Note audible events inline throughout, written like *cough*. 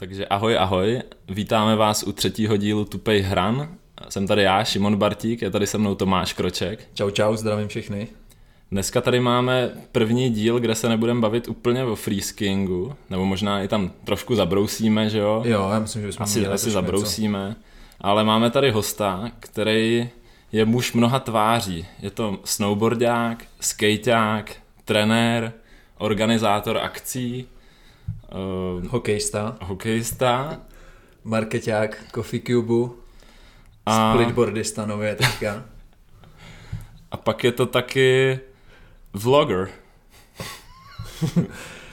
Takže ahoj, ahoj, vítáme vás u třetího dílu Tupej hran. Jsem tady já, Šimon Bartík, je tady se mnou Tomáš Kroček. Čau, čau, zdravím všechny. Dneska tady máme první díl, kde se nebudeme bavit úplně o freeskiingu, nebo možná i tam trošku zabrousíme, že jo? Jo, já myslím, že bychom asi, měli asi zabrousíme. Něco. Ale máme tady hosta, který je muž mnoha tváří. Je to snowboardák, skejťák, trenér, organizátor akcí, uh, hokejista, hokejista, marketák Coffee Cube, a... splitboardista nově teďka. A pak je to taky vlogger.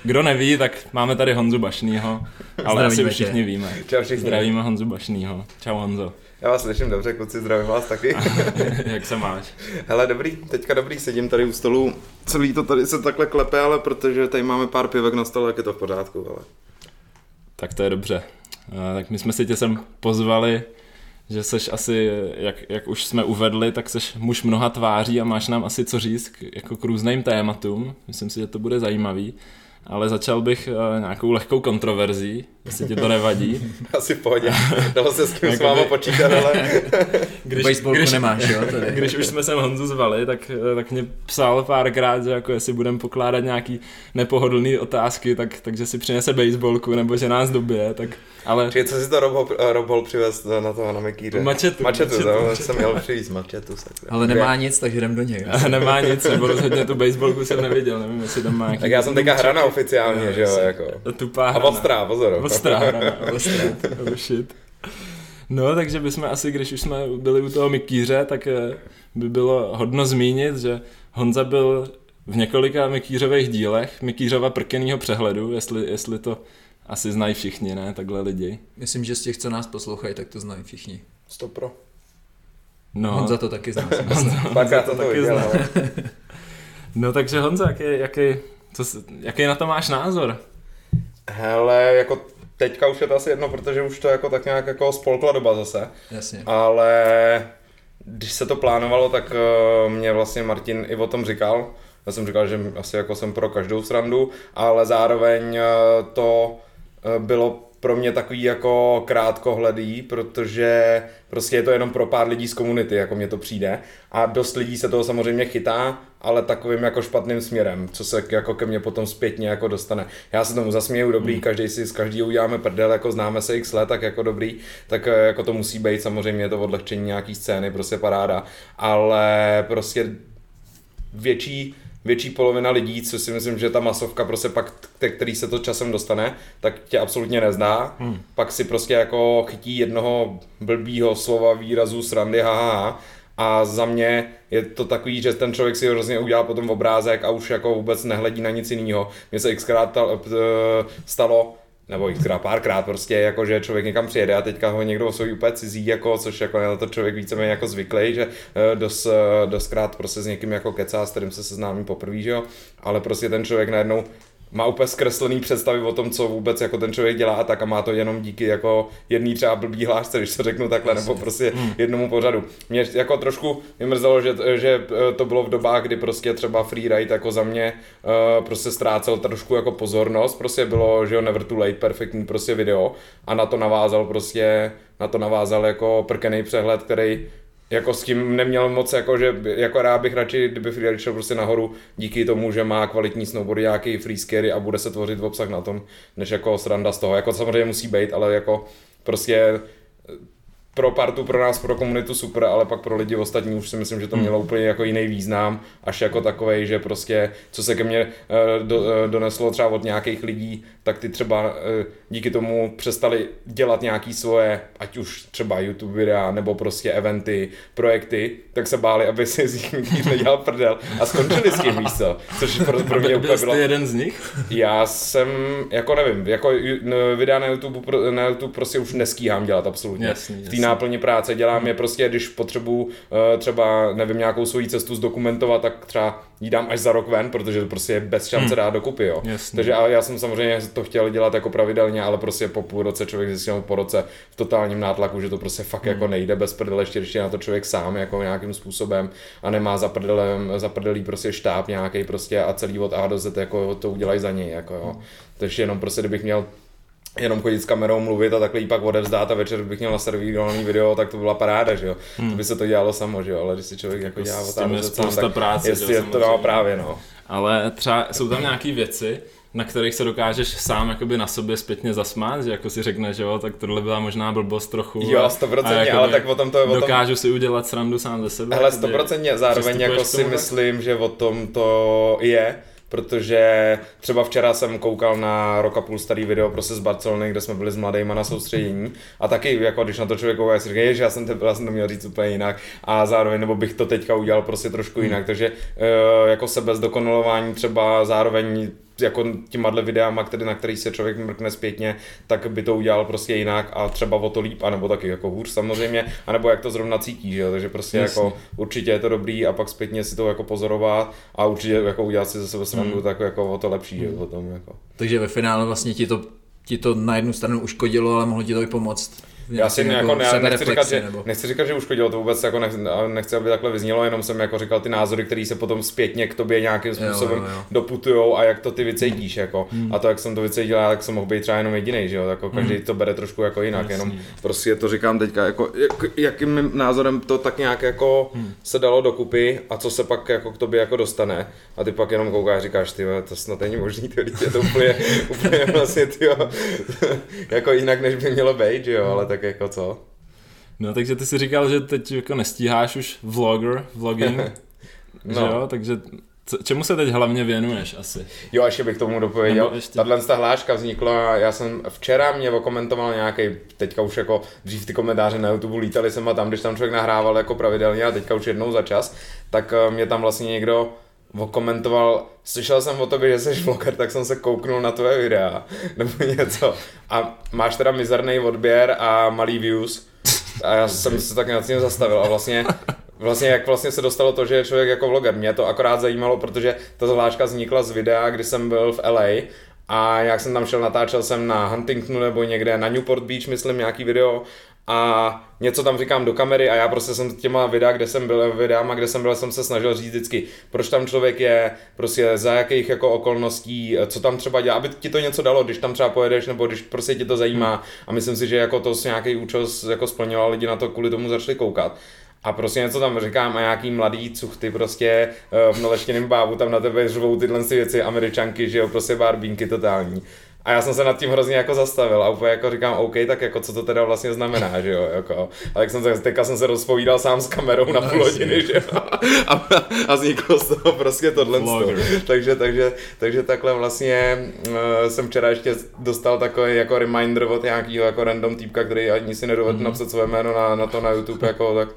Kdo neví, tak máme tady Honzu Bašnýho, ale Zdravíme asi všichni tě. víme. Čau všichni. Zdravíme Honzu Bašnýho. Čau Honzo. Já vás slyším dobře, kluci, zdravím vás taky. *laughs* *laughs* Jak se máš? Hele, dobrý, teďka dobrý, sedím tady u stolu, celý to tady se takhle klepe, ale protože tady máme pár pivek na stole, tak je to v pořádku, ale... Tak to je dobře. Tak my jsme si tě sem pozvali, že seš asi, jak, jak už jsme uvedli, tak seš muž mnoha tváří a máš nám asi co říct k, jako k různým tématům. Myslím si, že to bude zajímavý ale začal bych uh, nějakou lehkou kontroverzí, jestli ti to nevadí. *laughs* Asi v pohodě, dalo se s tím s váma počítat, ale... *laughs* když, když, nemáš, jo? *laughs* Tady. Když už jsme sem Honzu zvali, tak, eh, tak mě psal párkrát, že jako jestli budeme pokládat nějaký nepohodlný otázky, tak, takže si přinese baseballku, nebo že nás dobije, tak ale... Čiže co si to Rob, Rob Hall přivez na toho na Mekýře? Mačetu. Mačetu, mačetu, mačetu. jsem měl přivést mačetu. Sakra. Ale nemá nic, takže jdem do něj. nemá nic, nebo rozhodně tu baseballku jsem neviděl, nevím, jestli tam má nějaký... Tak já jsem teďka hrana oficiálně, že jo, jako. Tupá hrana. A ostrá, pozor. Ostrá hrana, ostrá. *laughs* oh shit. No, takže bychom asi, když už jsme byli u toho Mikýře, tak eh, by bylo hodno zmínit, že Honza byl v několika Mikýřových dílech Mikýřova prkenýho přehledu, jestli, jestli to asi znají všichni, ne? Takhle lidi. Myslím, že z těch, co nás poslouchají, tak to znají všichni. Stop pro. No. Honza to taky zná. Honza, to, to taky zná. no takže Honza, jaký, jaký, co, jaký na to máš názor? Hele, jako teďka už je to asi jedno, protože už to jako tak nějak jako spolkla doba zase. Jasně. Ale když se to plánovalo, tak uh, mě vlastně Martin i o tom říkal. Já jsem říkal, že asi jako jsem pro každou srandu, ale zároveň uh, to Eh, bylo pro mě takový jako krátkohledý, protože prostě je to jenom pro pár lidí z komunity, jako mně to přijde. A dost lidí se toho samozřejmě chytá, ale takovým jako špatným směrem, co se jako ke mně potom zpětně jako dostane. Já se tomu zasměju, dobrý, hmm. každý si s každý uděláme prdel, jako známe se x let, tak jako dobrý, tak eh, jako to musí být samozřejmě to odlehčení nějaký scény, prostě paráda, ale prostě větší větší polovina lidí, co si myslím, že ta masovka prostě pak, který se to časem dostane, tak tě absolutně nezná. Hmm. Pak si prostě jako chytí jednoho blbýho slova, výrazu, srandy, haha. A za mě je to takový, že ten člověk si hrozně udělal potom obrázek a už jako vůbec nehledí na nic jiného. Mně se xkrát stalo, nebo xkrát párkrát prostě, jako že člověk někam přijede a teďka ho někdo osvojí úplně cizí, jako, což jako na to člověk víceméně jako zvyklý, že eh, dost, eh, prostě s někým jako kecá, s kterým se seznámí poprvé, že jo, ale prostě ten člověk najednou má úplně zkreslený představy o tom, co vůbec jako ten člověk dělá a tak a má to jenom díky jako jedný třeba blbý hlášce, když to řeknu takhle, nebo prostě hmm. jednomu pořadu. Mě jako trošku mrzelo, že, že eh, to bylo v dobách, kdy prostě třeba freeride jako za mě uh, prostě ztrácel trošku jako pozornost, prostě bylo, že jo, never too late, perfektní prostě video a na to navázal prostě, na to navázal jako prkený přehled, který jako s tím neměl moc, jako, že jako rád bych radši, kdyby Friedrich šel prostě nahoru díky tomu, že má kvalitní snowboard, nějaký freescary a bude se tvořit v obsah na tom, než jako sranda z toho. Jako samozřejmě musí být, ale jako prostě pro partu, pro nás, pro komunitu super, ale pak pro lidi ostatní už si myslím, že to hmm. mělo úplně jako jiný význam, až jako takovej, že prostě, co se ke mně uh, do, uh, doneslo třeba od nějakých lidí, tak ty třeba uh, díky tomu přestali dělat nějaký svoje, ať už třeba YouTube videa, nebo prostě eventy, projekty, tak se báli, aby si z nich nedělal prdel a skončili s tím místo, což pro, pro mě úplně bylo... jeden z nich? Já jsem, jako nevím, jako videa na YouTube, na YouTube prostě už neskýhám dělat absolutně. Jasný, jasný náplně práce. Dělám je prostě, když potřebuju eh, třeba, nevím, nějakou svoji cestu zdokumentovat, tak třeba ji dám až za rok ven, protože to prostě je bez šance hmm. dát dokupy, jo. Jasný. Takže ale já jsem samozřejmě to chtěl dělat jako pravidelně, ale prostě po půl roce člověk zjistil po roce v totálním nátlaku, že to prostě fakt hmm. jako nejde bez prdele, ještě, ještě na to člověk sám jako nějakým způsobem a nemá za, prdelem, za prdelí prostě štáb nějaký prostě a celý od A do Z jako to udělají za něj, jako jo. Hmm. Takže jenom prostě, kdybych měl jenom chodit s kamerou mluvit a takhle jí pak odevzdát a večer bych měl naservírovaný video, tak to byla paráda, že jo. Hmm. To by se to dělalo samo, že jo, ale když si člověk jako dělá otázku sám, tak práce, jestli je to dá právě, no. Ale třeba jsou tam nějaké věci, na kterých se dokážeš sám jakoby na sobě zpětně zasmát, že jako si řekne, že jo, tak tohle byla možná blbost trochu. Jo, 100%, a ale tak o tom to je o tom... Dokážu si udělat srandu sám ze sebe. Ale 100% zároveň jako si myslím, že o tom to je, protože třeba včera jsem koukal na roka půl starý video prostě z Barcelony, kde jsme byli s mladýma na soustředění. A taky jako když na to člověk kouká, si říká, že já jsem, to, já jsem to měl říct úplně jinak. A zároveň nebo bych to teďka udělal prostě trošku jinak, takže uh, jako zdokonalování třeba zároveň jako těma videama, který, na který se člověk mrkne zpětně, tak by to udělal prostě jinak a třeba o to líp, anebo taky jako hůř samozřejmě, anebo jak to zrovna cítí, že jo? takže prostě Jasně. jako určitě je to dobrý a pak zpětně si to jako pozorovat a určitě jako udělat si ze sebe srandu, mm. tak jako o to lepší, mm. že o tom jako. Takže ve finále vlastně ti to ti to na jednu stranu uškodilo, ale mohlo ti to i pomoct já si jako, ne, nechci, říkat, že, nebo... nechci říkat, že uškodilo, to vůbec jako nechci, nechci, aby takhle vyznělo, jenom jsem jako říkal ty názory, které se potom zpětně k tobě nějakým způsobem jo, jo, jo. doputujou a jak to ty vycítíš, jako. Hmm. A to, jak jsem to vycítil, tak jsem mohl být třeba jenom jediný, že jo, jako každý hmm. to bere trošku jako jinak, Jasný. jenom prostě to říkám teďka, jako, jak, jakým názorem to tak nějak jako hmm. se dalo dokupy a co se pak jako k tobě jako dostane a ty pak jenom koukáš a říkáš, ty to snad není možný, ty je to úplně, *laughs* úplně vlastně, ty *laughs* jako jinak, než by mělo být, že jo, ale tak jako co. No takže ty si říkal, že teď jako nestíháš už vlogger, vlogging, *laughs* no. že jo, takže co, čemu se teď hlavně věnuješ asi? Jo, ještě bych tomu dopověděl. Tahle ta hláška vznikla, já jsem včera mě okomentoval nějaký, teďka už jako dřív ty komentáře na YouTube lítali jsem a tam, když tam člověk nahrával jako pravidelně a teďka už jednou za čas, tak eh, mě tam vlastně někdo okomentoval, slyšel jsem o tobě, že jsi vlogger, tak jsem se kouknul na tvoje videa, *laughs* nebo něco. A máš teda mizerný odběr a malý views. A já jsem se tak nad tím zastavil a vlastně Vlastně jak vlastně se dostalo to, že je člověk jako vloger. Mě to akorát zajímalo, protože ta zvláška vznikla z videa, kdy jsem byl v LA a jak jsem tam šel, natáčel jsem na Huntingtonu nebo někde na Newport Beach, myslím, nějaký video a něco tam říkám do kamery a já prostě jsem těma videa, kde jsem byl, videama, kde jsem byl, jsem se snažil říct vždycky, proč tam člověk je, prostě za jakých jako okolností, co tam třeba dělá, aby ti to něco dalo, když tam třeba pojedeš, nebo když prostě tě to zajímá a myslím si, že jako to s nějaký účel jako splňoval lidi na to kvůli tomu začali koukat. A prostě něco tam říkám a nějaký mladý cuchty prostě eh, v naleštěném bábu tam na tebe řvou tyhle věci, američanky, že jo, prostě barbínky totální. A já jsem se nad tím hrozně jako zastavil a úplně jako říkám, OK, tak jako co to teda vlastně znamená, že jo, jako. A tak jsem se, teďka jsem se rozpovídal sám s kamerou na půl hodiny, že jo. A, a vzniklo z toho prostě tohle. takže, takže, takže takhle vlastně uh, jsem včera ještě dostal takový jako reminder od nějakého jako random týpka, který ani si nedovedl mm-hmm. napsat své jméno na, na to na YouTube, jako tak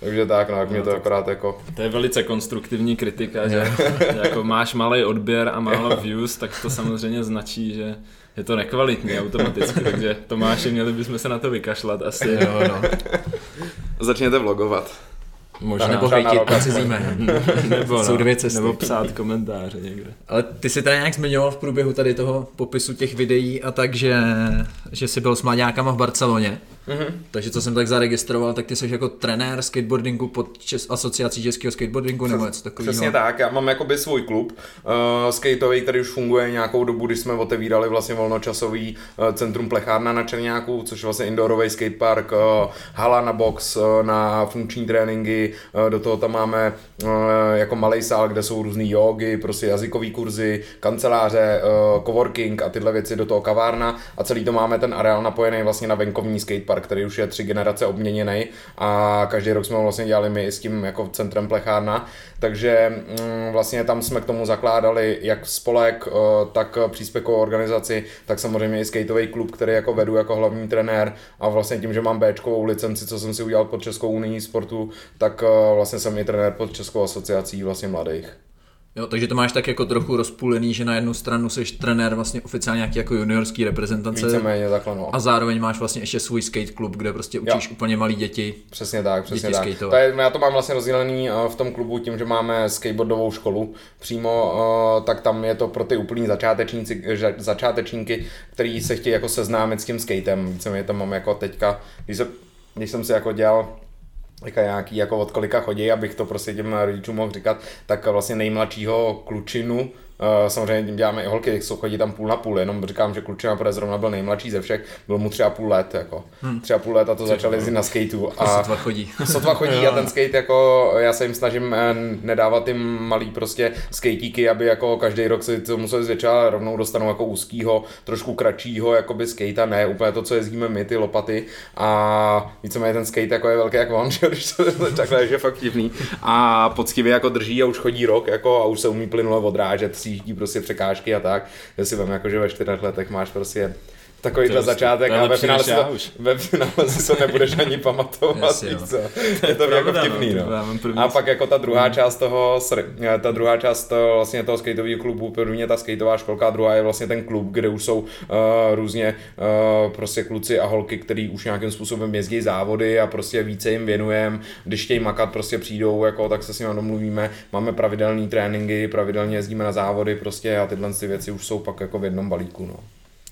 takže tak, no, jak mě to no, akorát jako... To je velice konstruktivní kritika, že *laughs* jako máš malý odběr a málo views, tak to samozřejmě značí, že je to nekvalitní automaticky, takže Tomáši, měli bychom se na to vykašlat asi. Jo, no. Začněte vlogovat. Možná. Nebo hejtit po cizí nebo, Jsou no, dvě cesty. Nebo psát komentáře někde. Ale ty jsi tady nějak zmiňoval v průběhu tady toho popisu těch videí a tak, že, že jsi byl s mladákama v Barceloně. Mm-hmm. Takže co jsem tak zaregistroval, tak ty jsi jako trenér skateboardingu pod čes, asociací českého skateboardingu nebo něco takového. Přesně tak, já mám jakoby svůj klub uh, skateový, který už funguje nějakou dobu, když jsme otevírali vlastně volnočasový uh, centrum Plechárna na Černáku, což je vlastně indoorový skatepark, uh, hala na box, uh, na funkční tréninky, uh, do toho tam máme uh, jako malý sál, kde jsou různé jogy, prostě jazykové kurzy, kanceláře, uh, coworking a tyhle věci, do toho kavárna a celý to máme ten areál napojený vlastně na venkovní skatepark park, který už je tři generace obměněný a každý rok jsme ho vlastně dělali my s tím jako centrem plechárna, takže mm, vlastně tam jsme k tomu zakládali jak spolek, eh, tak příspěvkovou organizaci, tak samozřejmě i skateový klub, který jako vedu jako hlavní trenér a vlastně tím, že mám Bčkovou licenci, co jsem si udělal pod Českou unii sportu, tak eh, vlastně jsem i trenér pod Českou asociací vlastně mladých. Jo, takže to máš tak jako trochu rozpůlený, že na jednu stranu jsi trenér vlastně oficiálně nějaký jako juniorský reprezentace. Víceméně takhle, no. A zároveň máš vlastně ještě svůj skate klub, kde prostě učíš jo. úplně malí děti. Přesně tak, přesně tak. To je, já to mám vlastně rozdělený eh, v tom klubu tím, že máme skateboardovou školu přímo, eh, tak tam je to pro ty úplní začátečníci, začátečníky, kteří se chtějí jako seznámit s tím skatem. Víceméně tam mám jako teďka, když, se, když jsem si jako dělal nějaký, jako od kolika chodí, abych to prostě těm rodičům mohl říkat, tak vlastně nejmladšího klučinu Uh, samozřejmě děláme i holky, jsou chodí tam půl na půl, jenom říkám, že klučina Pore zrovna byl nejmladší ze všech, byl mu tři a půl let, jako. Hmm. Tři a půl let a to začali jezdit na skateu. A sotva chodí. Sotva chodí a ten skate jako, já se jim snažím eh, nedávat jim malý prostě skatíky, aby jako každý rok si to museli zvětšovat, rovnou dostanou jako úzkýho, trošku kratšího, jakoby skate ne úplně to, co jezdíme my, ty lopaty a víceméně ten skate jako je velký jak on, *laughs* že když to *laughs* takhle, že fakt divný a poctivě jako drží a už chodí rok jako a už se umí plynule odrážet, sjíždí prostě překážky a tak, že si vím jako, že ve čtyřech letech máš prostě takovýhle začátek a ve finále, si to, ve finále si to nebudeš ani *laughs* pamatovat. Yes, co. Je to jako vtipný. No. A pak jako ta druhá část toho, ta druhá část vlastně toho skateového klubu, první je ta skateová školka, a druhá je vlastně ten klub, kde už jsou uh, různě uh, prostě kluci a holky, který už nějakým způsobem jezdí závody a prostě více jim věnujeme. Když chtějí makat, prostě přijdou, jako, tak se s nimi domluvíme. Máme pravidelné tréninky, pravidelně jezdíme na závody prostě a tyhle ty věci už jsou pak jako v jednom balíku. No.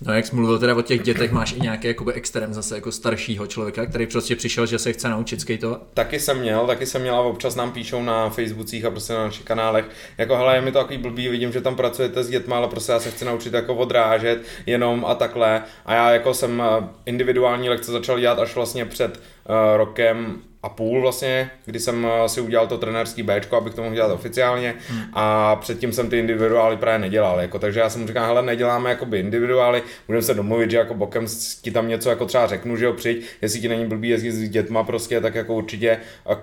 No jak jsi mluvil teda o těch dětech, máš i nějaký jakoby extrém zase jako staršího člověka, který prostě přišel, že se chce naučit skateovat? Taky jsem měl, taky jsem měl a občas nám píšou na Facebookích a prostě na našich kanálech, jako hele, je mi to takový blbý, vidím, že tam pracujete s dětmi, ale prostě já se chci naučit jako odrážet jenom a takhle. A já jako jsem eh, individuální lekce začal dělat až vlastně před uh, rokem a půl vlastně, kdy jsem eh, si udělal to trenérský B, abych to mohl dělat oficiálně hmm. a předtím jsem ty individuály právě nedělal, jako, takže já jsem mu říkal, hele, neděláme jakoby individuály, budeme se domluvit, že jako bokem ti tam něco jako třeba řeknu, že jo, přijď, jestli ti není blbý jezdit s dětma prostě, tak jako určitě,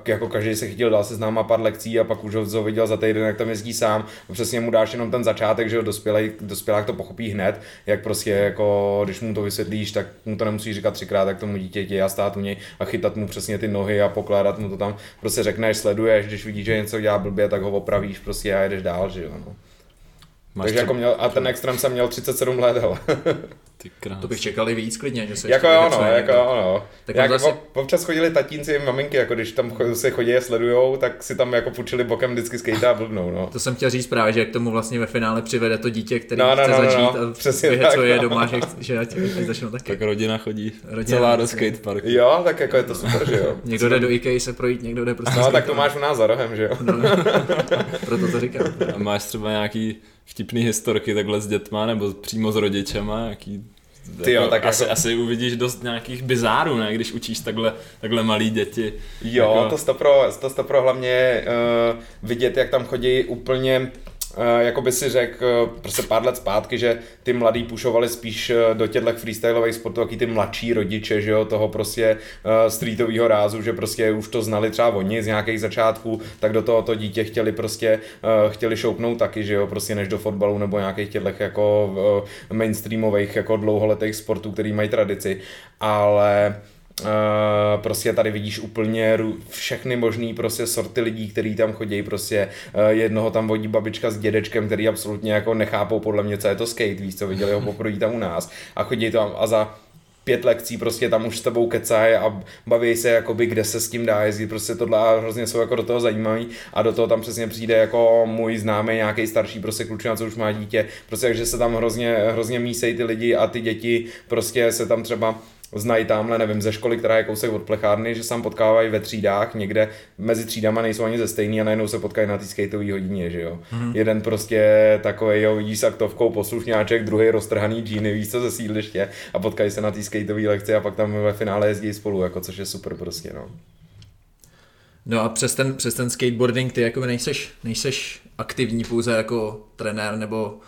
jako každý se chytil, dal se s náma pár lekcí a pak už ho viděl za týden, jak tam jezdí sám a přesně mu dáš jenom ten začátek, že jo, dospělý, dospělák to pochopí hned, jak prostě jako, když mu to vysvětlíš, tak mu to nemusí říkat třikrát, tak tomu dítěti a stát u něj a chytat mu přesně ty nohy a pokládat mu to tam, prostě řekneš, sleduješ, když vidíš, že něco dělá blbě, tak ho opravíš prostě a jedeš dál, že jo. No. Máš Takže jako měl, a ten extrém jsem měl 37 let, hele. *laughs* Ty krás. To bych čekal i víc klidně, že se Jako jo, no, jako ono. Tak jak zase... občas chodili tatínci maminky, jako když tam se chodí a sledujou, tak si tam jako půjčili bokem vždycky skate a blbnou, no. To jsem chtěl říct právě, že k tomu vlastně ve finále přivede to dítě, který no, no, chce no, no, začít no, a Přesně tak, co je no. doma, že, že ať, ať začnou taky. Tak rodina chodí rodina celá do skateparku. Jo, tak jako je to super, že jo. *laughs* někdo jde do IKEA se projít, někdo jde prostě No, tak to máš u nás za rohem, že jo. No, *laughs* proto to říkám. A máš třeba nějaký vtipný historky takhle s dětma, nebo přímo s rodičema, jaký ty jo, tak asi, jako... asi uvidíš dost nějakých bizárů, ne, když učíš takhle, takhle malí děti. Jo, jako... to stopro, to stopro hlavně uh, vidět, jak tam chodí úplně jako by si řekl eh, prostě pár let zpátky, že ty mladí pušovali spíš eh, do těchto freestyleových sportů, jaký ty mladší rodiče, že jo, toho prostě streetového rázu, že prostě už to znali třeba oni z nějakých začátků, tak do toho to dítě chtěli prostě, chtěli šoupnout taky, že jo, prostě než do fotbalu nebo nějakých těchto jako mainstreamových jako dlouholetých sportů, který mají tradici, ale Uh, prostě tady vidíš úplně všechny možný prostě sorty lidí, kteří tam chodí, prostě uh, jednoho tam vodí babička s dědečkem, který absolutně jako nechápou podle mě, co je to skate, víš co, viděli ho poprvé tam u nás. A chodí tam a za pět lekcí prostě tam už s tebou kecají a baví se jakoby, kde se s tím dá jezdit, prostě tohle a hrozně jsou jako do toho zajímavý a do toho tam přesně přijde jako můj známý nějaký starší prostě klučina, co už má dítě, prostě takže se tam hrozně, hrozně mísejí ty lidi a ty děti prostě se tam třeba znají tamhle, nevím, ze školy, která je kousek od plechárny, že se tam potkávají ve třídách, někde mezi třídama nejsou ani ze stejný a najednou se potkají na té skateové hodině, že jo. Mm-hmm. Jeden prostě takový, jo, vidíš s aktovkou poslušňáček, druhý roztrhaný džíny, víš co ze sídliště a potkají se na té skateové lekci a pak tam ve finále jezdí spolu, jako což je super prostě, no. No a přes ten, přes ten skateboarding ty jako nejseš, nejseš aktivní pouze jako trenér nebo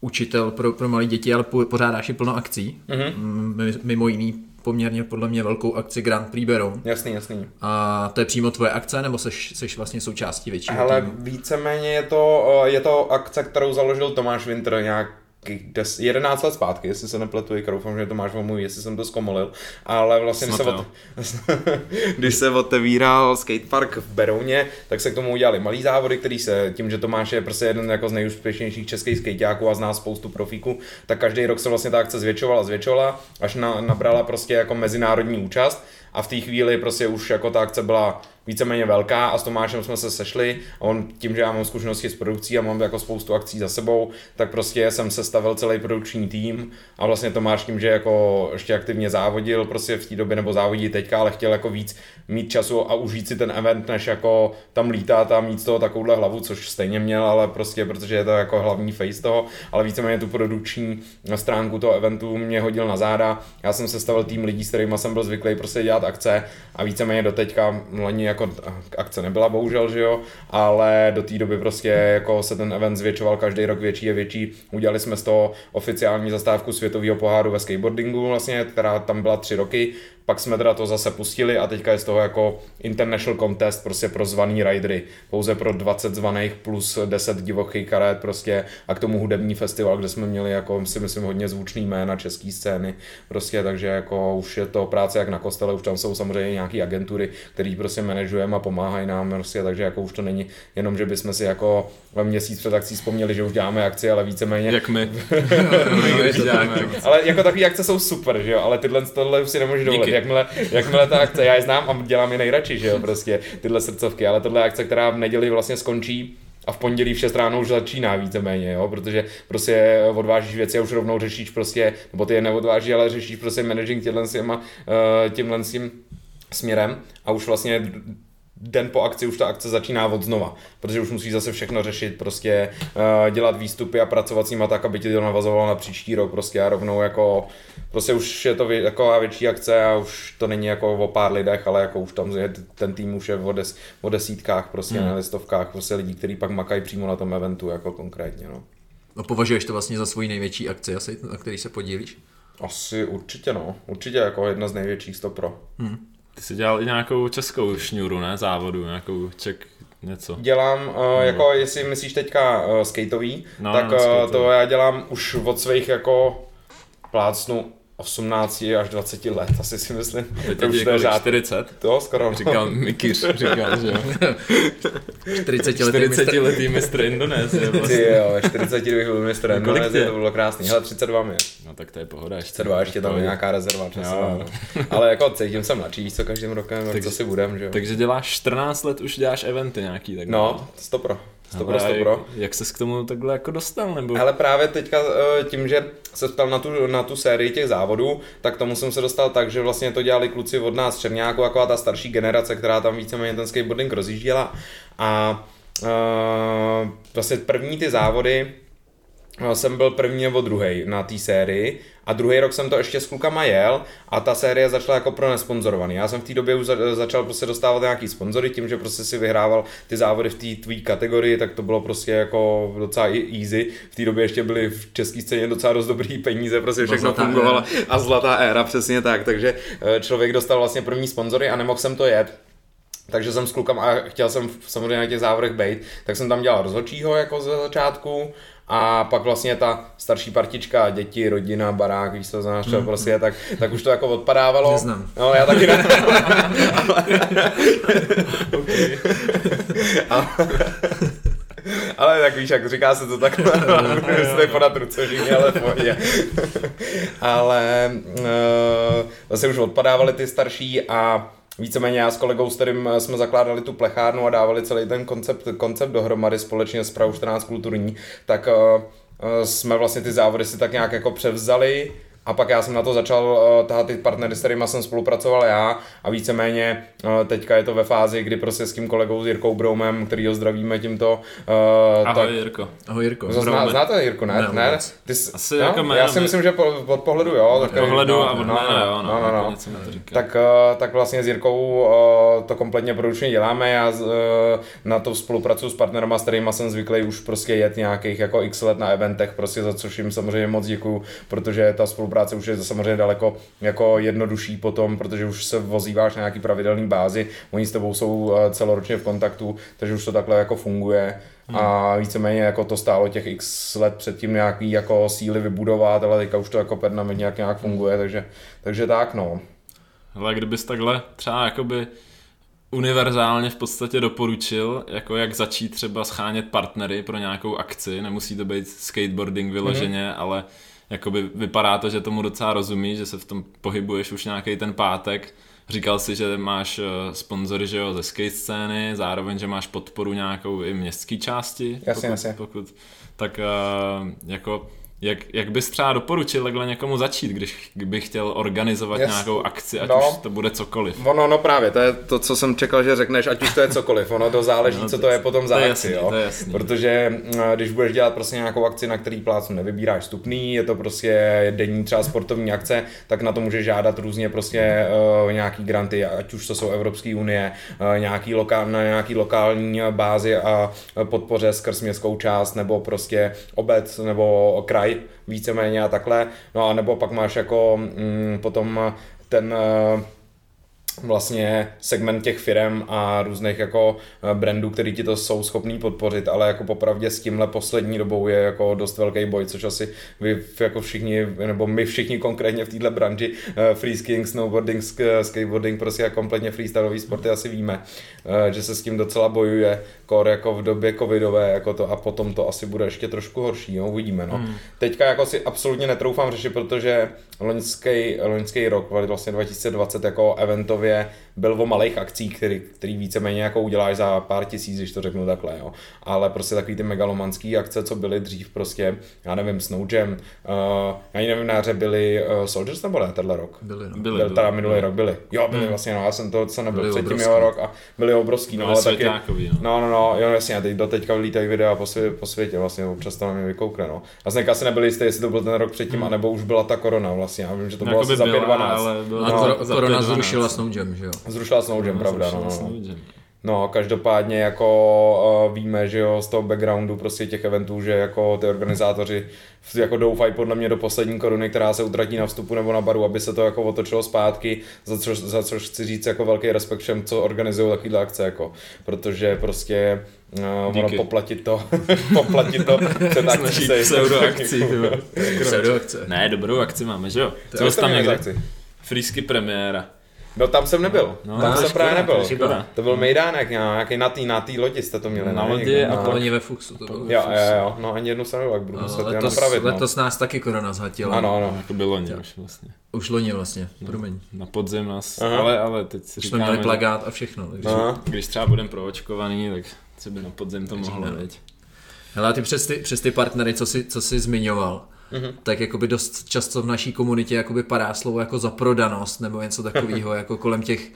učitel pro, pro malé děti, ale pořádáš i plno akcí. Mm-hmm. Mimo jiný poměrně podle mě velkou akci Grand Prix Beroun. Jasný, jasný. A to je přímo tvoje akce, nebo seš, seš vlastně součástí většího Ale týmu? víceméně je to, eh, je to akce, kterou založil Tomáš Winter nějak 11 let zpátky, jestli se nepletu, i doufám, že to máš můj, jestli jsem to zkomolil, ale vlastně když se, od, *laughs* když se otevíral skatepark v Berouně, tak se k tomu udělali malý závody, který se tím, že Tomáš je prostě jeden jako z nejúspěšnějších českých skateáků a zná spoustu profíků, tak každý rok se vlastně ta akce zvětšovala, zvětšovala, až na, nabrala prostě jako mezinárodní účast a v té chvíli prostě už jako ta akce byla víceméně velká a s Tomášem jsme se sešli a on tím, že já mám zkušenosti s produkcí a mám jako spoustu akcí za sebou, tak prostě jsem sestavil celý produkční tým a vlastně Tomáš tím, že jako ještě aktivně závodil prostě v té době nebo závodí teďka, ale chtěl jako víc mít času a užít si ten event, než jako tam lítat a mít z toho takovouhle hlavu, což stejně měl, ale prostě protože je to jako hlavní face toho, ale víceméně tu produkční stránku toho eventu mě hodil na záda. Já jsem sestavil tým lidí, s kterými jsem byl zvyklý prostě dělat akce a víceméně do teďka loni jako akce nebyla bohužel, že jo, ale do té doby prostě jako se ten event zvětšoval každý rok větší a větší. Udělali jsme z toho oficiální zastávku světového poháru ve skateboardingu vlastně, která tam byla tři roky. Pak jsme teda to zase pustili a teďka je z toho jako international contest prostě pro zvaný ridery, pouze pro 20 zvaných plus 10 divochých karet prostě a k tomu hudební festival, kde jsme měli jako si myslím hodně zvučný jména české scény, prostě takže jako už je to práce jak na kostele, už tam jsou samozřejmě nějaké agentury, které prostě manažujeme a pomáhají nám prostě, takže jako už to není jenom, že bychom si jako měsíc před akcí vzpomněli, že už děláme akci, ale víceméně. Jak my. *laughs* ale jako takové akce jsou super, že jo, ale tyhle tohle už si nemůžu dovolit. Jakmile, jakmile ta akce, já je znám a dělám je nejradši, že jo, prostě tyhle srdcovky, ale tohle akce, která v neděli vlastně skončí, a v pondělí v 6 ráno už začíná víceméně, jo, protože prostě odvážíš věci a už rovnou řešíš prostě, nebo ty je neodvážíš, ale řešíš prostě managing těmhle s těma, směrem a už vlastně den po akci už ta akce začíná od znova, protože už musíš zase všechno řešit, prostě uh, dělat výstupy a pracovat s nima tak, aby ti to navazovalo na příští rok prostě a rovnou jako, prostě už je to vě, jako větší akce a už to není jako o pár lidech, ale jako už tam je, ten tým už je o, des, o desítkách, prostě hmm. na listovkách, prostě lidí, kteří pak makají přímo na tom eventu, jako konkrétně, no. No považuješ to vlastně za svoji největší akci asi, na který se podílíš? Asi určitě no, určitě jako jedna z největších stopro. Hmm. Ty jsi dělal i nějakou českou šňůru, ne? Závodu, nějakou ček něco. Dělám, uh, jako jestli myslíš teďka uh, skateový, no, tak uh, to já dělám už od svých jako plácnu 18 až 20 let, asi si myslím. Teď už to je řád. 40? To skoro. *laughs* Říkal Mikiř, říkal, že jo. 40 letý 40 letý mistr Indonésie. Vlastně. Ty jo, 40 bych byl mistr Indonésie, to bylo krásný. Hele, 32 mi. No tak to je pohoda. Ještě 32, ještě tam je nějaká rezerva časová. Ale jako cítím se mladší, co, každým rokem, tak co si budem, že jo. Takže děláš 14 let, už děláš eventy nějaký, tak No, 100 pro. 100 pro, Jak, jak ses k tomu takhle jako dostal? Nebo? Ale právě teďka eh, tím, že se ptal na tu, na tu sérii těch závodů, tak tomu jsem se dostal tak, že vlastně to dělali kluci od nás Černáku, jako ta starší generace, která tam víceméně ten skateboarding rozjížděla. A uh, vlastně první ty závody eh, jsem byl první nebo druhý na té sérii a druhý rok jsem to ještě s klukama jel a ta série začala jako pro nesponzorovaný. Já jsem v té době už začal prostě dostávat nějaký sponzory tím, že prostě si vyhrával ty závody v té tvý kategorii, tak to bylo prostě jako docela easy. V té době ještě byly v české scéně docela dost dobrý peníze, prostě všechno fungovalo a zlatá éra, přesně tak. Takže eh, člověk dostal vlastně první sponzory a nemohl jsem to jet. Takže jsem s klukem a chtěl jsem samozřejmě na těch závodech být, tak jsem tam dělal rozhodčího jako ze začátku a pak vlastně ta starší partička, děti, rodina, barák, víš co znáš, mm, prostě, tak, tak už to jako odpadávalo. Neznám. No, já taky ne. *laughs* ale, ale tak víš, jak říká se to tak, stojí podat ruce všichni, ale pohodě. ale uh, zase už odpadávali ty starší a víceméně já s kolegou, s kterým jsme zakládali tu plechárnu a dávali celý ten koncept, koncept dohromady společně s Prahu 14 kulturní, tak uh, jsme vlastně ty závody si tak nějak jako převzali a pak já jsem na to začal uh, tahat ty partnery, s kterými jsem spolupracoval já a víceméně uh, teďka je to ve fázi, kdy prostě s tím kolegou s Jirkou Broumem, který ho zdravíme tímto. Uh, Ahoj tak... Jirko. Ahoj Jirko. Zná, znáte Jirku, ne? Ne, ne? Ty jsi, Asi no? jako jméno, Já si myslím, že po, od pohledu jo. Od pohledu no, a od no, jména, jo. No, no, no. no. Tak, uh, tak vlastně s Jirkou uh, to kompletně produčně děláme. Já uh, na to spolupracuji s partnerama, s kterými jsem zvyklý už prostě jet nějakých jako x let na eventech, prostě za což jim samozřejmě moc děkuju, protože ta spolupráce už je samozřejmě daleko jako jednodušší potom, protože už se vozíváš na nějaký pravidelný bázi, oni s tebou jsou eh, celoročně v kontaktu, takže už to takhle jako funguje. Hmm. A víceméně jako to stálo těch x let předtím nějaký jako síly vybudovat, ale teďka už to jako permanentně nějak, nějak funguje, takže, takže tak no. Ale kdybys takhle třeba jakoby univerzálně v podstatě doporučil, jako jak začít třeba schánět partnery pro nějakou akci, nemusí to být skateboarding vyloženě, mm-hmm. ale jakoby vypadá to, že tomu docela rozumí, že se v tom pohybuješ už nějaký ten pátek. Říkal si, že máš eh, sponzory že jo, ze skate scény, zároveň, že máš podporu nějakou i městské části. Jasně, pokud, jasně. Pokud, tak uh, jako jak, jak bys třeba doporučil takhle někomu začít, když by chtěl organizovat Yes. nějakou akci, ať No. už to bude cokoliv? Ono, no právě, to je to, co jsem čekal, že řekneš, ať už to je cokoliv, ono to záleží, No, co to- je potom za to je akci, jasný, jo. to je jasný. Protože mm, když budeš dělat prostě nějakou akci, na který plácnu nevybíráš vstupný, je to prostě denní třeba sportovní akce, tak na to můžeš žádat různě prostě uh, nějaký granty, ať už to jsou Evropské unie, uh, nějaký lokál, na nějaký lokální bázi a podpoře skrz městskou část, nebo prostě obec, nebo kraj, víceméně a takhle. No a nebo pak máš jako mm, potom ten eh, vlastně segment těch firm a různých jako eh, brandů, který ti to jsou schopný podpořit, ale jako popravdě s tímhle poslední dobou je jako dost velký boj, což asi vy jako všichni, nebo my všichni konkrétně v této branži eh, freeskiing, snowboarding, sk- skateboarding, prostě a kompletně freestyleový sporty asi víme, eh, že se s tím docela bojuje, kor jako v době covidové, jako to a potom to asi bude ještě trošku horší, no, uvidíme, no. Hmm. Teďka jako si absolutně netroufám řešit, protože loňský, loňský rok, vlastně 2020 jako eventově byl o malých akcích, který, který víceméně jako uděláš za pár tisíc, když to řeknu takhle, jo. Ale prostě takový ty megalomanský akce, co byly dřív prostě, já nevím, Snow Jam, uh, já nevím, na hře byli uh, Soldiers nebo ne, tenhle rok? Byli, no. Byli, Byl byli. teda minulý rok byli. Jo, byli vlastně, no, já jsem to, co nebyl Byli předtím obrovský. jeho rok a byli obrovský, no, ale taky, no. no, no, no, jo, jasně, a teď do teďka lítají videa po, svě, po světě, vlastně občas to na mě vykoukne, no. A jsem asi nebyli jistý, jestli to byl ten rok předtím, anebo už byla ta korona vlastně, já vím, že to bylo Jakoby asi za byla, 512. ale byla A No, korona 5-12. zrušila Snow Jam, že jo? Zrušila Snow Jam, pravda, no, no. Snow Jam. No, každopádně jako uh, víme, že jo, z toho backgroundu prostě těch eventů, že jako ty organizátoři jako doufají podle mě do poslední koruny, která se utratí na vstupu nebo na baru, aby se to jako otočilo zpátky, za což, za což chci říct jako velký respekt všem, co organizují takovýhle akce, jako, protože prostě uh, ono poplatit to, *laughs* poplatit to před akcí se pseudoakcí, *laughs* ty vole. Pseudoakce. Ne, dobrou akci máme, že jo? Co tam někde? akci? Frýsky premiéra. No tam jsem nebyl, No, tam to jsem právě škoda, to nebyl. škoda. To byl Mejdánek nějaký na té na tý lodi jste to měli, Na ne? lodi a No. To není ve Fuxu, to bylo. Jo, jo, jo, no ani jednu jsem nebyl, jak budu muset jen Letos, napravit, no. letos nás taky korona zhatila. Ano, ano. Jako bylo loni už vlastně. Už loni vlastně, promiň. Na podzim nás, Aha. ale, ale teď si Už jsme říkáme, měli že plagát a všechno. Takže... Aha. když třeba budeme proočkovaný, tak se by na podzim to mohlo, viď? Hele, a ty přes ty, přes ty partnery, co jsi, co jsi zmiňoval, mm-hmm. tak jakoby dost často v naší komunitě jakoby padá slovo jako zaprodanost nebo něco takového *laughs* jako kolem těch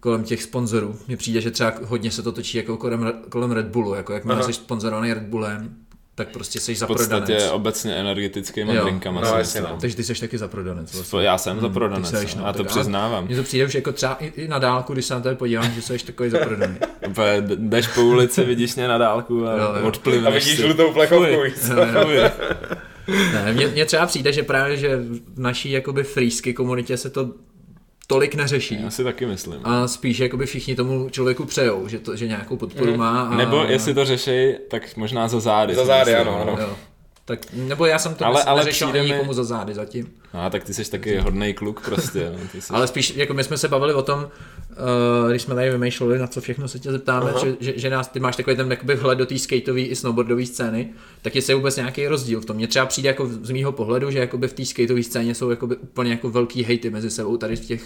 kolem těch sponzorů. Mně přijde, že třeba hodně se to točí jako kolem, kolem Red Bullu, jako jakmile jsi sponzorovaný Red Bullem, tak prostě jsi V podstatě zaprodanec. obecně energetickými Jo. drinkama. No, jasně, no. Takže ty jsi taky zaprodanec. Vlastně. Já jsem zaprodanec, ty seš, no, no, já to přiznávám. Mně to přijde už jako třeba i, i na dálku, když se na tebe podívám, že jsi takový zaprodaný. *laughs* Jdeš po ulici, vidíš mě na dálku a Jo, jo. odplivneš A vidíš žlutou plechovku, *laughs* Ne, mně, mně třeba přijde, že právě, že v naší jakoby freesky komunitě se to tolik neřeší. Já si taky myslím. A spíš jakoby všichni tomu člověku přejou, že, to, že nějakou podporu má. A, Nebo jestli to řešej, tak možná za zády. Za zády, myslím, ano, no. ano. Jo. Tak, nebo já jsem to Ale- ale, neřešil ani mi- nikomu za zády zatím. No, a tak ty jsi taky hodnej kluk prostě. No. Ty jsi... Ale spíš, jako my jsme se bavili o tom, uh, když jsme tady vymýšleli, na co všechno se tě zeptáme, že, že, že, nás, ty máš takový ten jakoby vhled do té skateové i snowboardové scény, tak jestli je vůbec nějaký rozdíl v tom. Mně třeba přijde jako z mýho pohledu, že jakoby v té skateové scéně jsou jakoby úplně jako velký hejty mezi sebou tady v těch,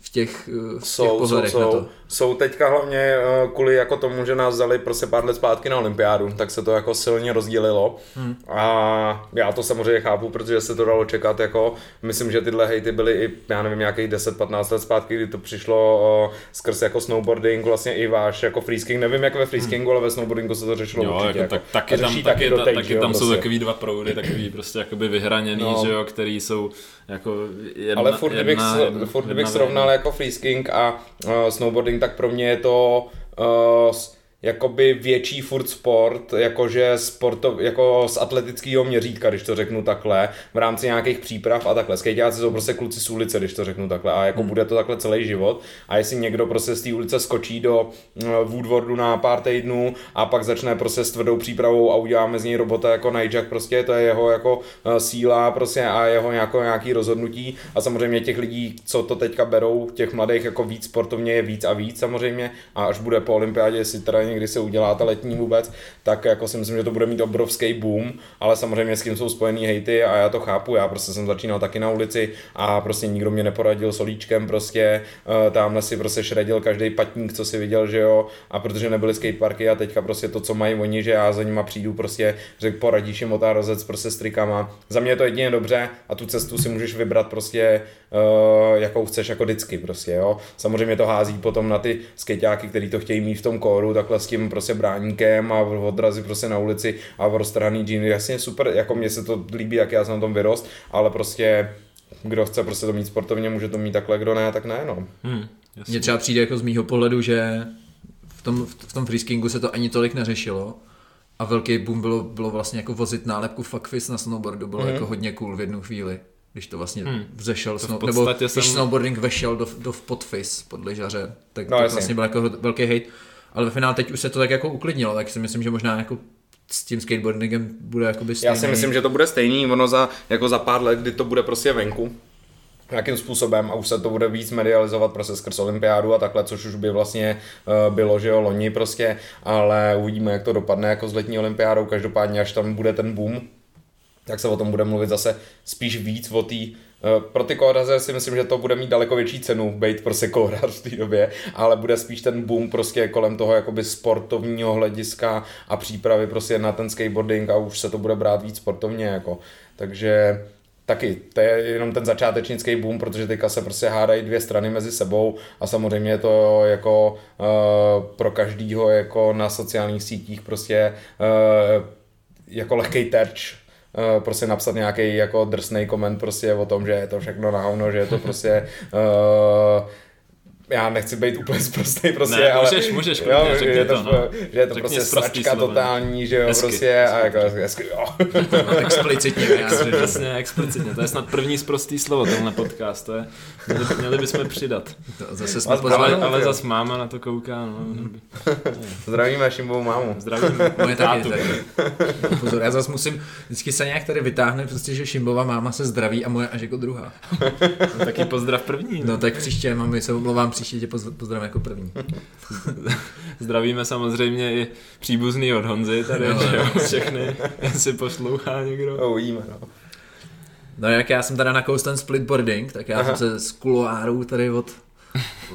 v těch, uh, v těch Jsou, jsou, pohledech na jsou, to. jsou teďka hlavně eh, kvůli jako tomu, že nás vzali prostě pár let zpátky na olympiádu, tak se to jako silně rozdělilo hmm. a já to samozřejmě chápu, protože se to dalo čekat jako, myslím, že tyhle hejty byly i, já nevím, nějakých 10-15 let zpátky, kdy to přišlo o, skrz jako snowboarding, vlastně i váš jako freesking, nevím jak ve freeskingu, ale ve snowboardingu se to řešilo Jo, určitě. jako, tak, taky tam, řeší taky, doteď, taky jo, tam jsou prostě. takový dva proudy, takový prostě jakoby vyhraněný, No. že jo, který jsou jako jedna, Ale furt kdybych, jedna, jedna, jedna, furt kdybych jedna srovnal jako freesking a uh, snowboarding, tak pro mě je to uh, jakoby větší furt sport, jakože sportov, jako z atletického měřítka, když to řeknu takhle, v rámci nějakých příprav a takhle. Skejťáci jsou prostě kluci z ulice, když to řeknu takhle a jako hmm. bude to takhle celý život a jestli někdo prostě z té ulice skočí do uh, Woodwardu na pár týdnů a pak začne prostě s tvrdou přípravou a uděláme z něj robota jako Nightjack, prostě to je jeho jako uh, síla prostě a jeho nějako, nějaký rozhodnutí a samozřejmě těch lidí, co to teďka berou, těch mladých jako víc sportovně je víc a víc samozřejmě a až bude po olympiádě, jestli teda Kdy se udělá ta letní vůbec, tak jako si myslím, že to bude mít obrovský boom, ale samozřejmě s tím jsou spojený hejty a já to chápu, já prostě jsem začínal taky na ulici a prostě nikdo mě neporadil solíčkem, prostě uh, tamhle si prostě šredil každý patník, co si viděl, že jo, a protože nebyly skateparky a teďka prostě to, co mají oni, že já za nima přijdu, prostě řek poradíš jim otározec prostě s trikama. Za mě je to jedině dobře a tu cestu si můžeš vybrat prostě uh, jakou chceš jako vždycky prostě, jo. Samozřejmě to hází potom na ty skejťáky, který to chtějí mít v tom kóru, takhle s tím prostě bráníkem a odrazy prostě na ulici a v roztrhaný džíny, jasně super, jako mně se to líbí, jak já jsem na tom vyrost, ale prostě kdo chce prostě to mít sportovně, může to mít takhle, kdo ne, tak ne, no. Hmm, Mně třeba přijde jako z mýho pohledu, že v tom, v tom freeskingu se to ani tolik neřešilo, a velký boom bylo, bylo vlastně jako vozit nálepku fuckfist na snowboardu, bylo mm. jako hodně cool v jednu chvíli když to vlastně hmm. vzešel, to snow, nebo jsem... když snowboarding vešel do, do podfis pod lyžaře, tak no, to jasně. vlastně byl jako velký hate. Ale ve finále teď už se to tak jako uklidnilo, tak si myslím, že možná jako s tím skateboardingem bude jakoby stejný. Já si myslím, že to bude stejný, ono za, jako za pár let, kdy to bude prostě venku, nějakým způsobem a už se to bude víc medializovat prostě skrz olympiádu a takhle, což už by vlastně uh, bylo, že jo, loni prostě, ale uvidíme, jak to dopadne jako s letní olympiádou, každopádně až tam bude ten boom, tak se o tom bude mluvit zase spíš víc o té eh, pro ty kóraře si myslím, že to bude mít daleko větší cenu, být prostě kórař v té době, ale bude spíš ten boom prostě kolem toho jakoby sportovního hlediska a přípravy prostě na ten skateboarding a už se to bude brát víc sportovně jako. Takže taky, to je jenom ten začátečnický boom, protože teďka se prostě hádají dvě strany mezi sebou a samozřejmě je to jako uh, pro každýho jako na sociálních sítích prostě uh, jako lehký terč uh, prostě napsat nějaký jako drsný koment prostě o tom, že je to všechno na hovno, že je to prostě uh, já nechci být úplně zprostý prostě, ne, ale... můžeš, můžeš, jo, že, je to, no. že je to prostě sračka slovo, totální, že jo, hezky, prostě, a jako hezky, jo. No, *laughs* explicitně Přesně, explicitně, to je snad první zprostý slovo, tenhle podcast, to je, měli, měli bychom přidat. To zase jsme pozvali, ale, ale zase máma na to kouká, no. Zdravíme Šimbou mámu. Zdravíme. *laughs* Moje taky, taky. Pozor, já zase musím, vždycky se nějak tady vytáhne, prostě, že Šimbova máma se zdraví a moje až jako druhá. No, taky pozdrav první. No, no tak příště, mami, se omlouvám, příště tě pozdravím jako první. *laughs* Zdravíme samozřejmě i příbuzný od Honzy tady, no, že jo, všechny, jestli poslouchá někdo. No, uvidíme, no. No jak já jsem teda nakous ten splitboarding, tak já Aha. jsem se z kuloárů tady od,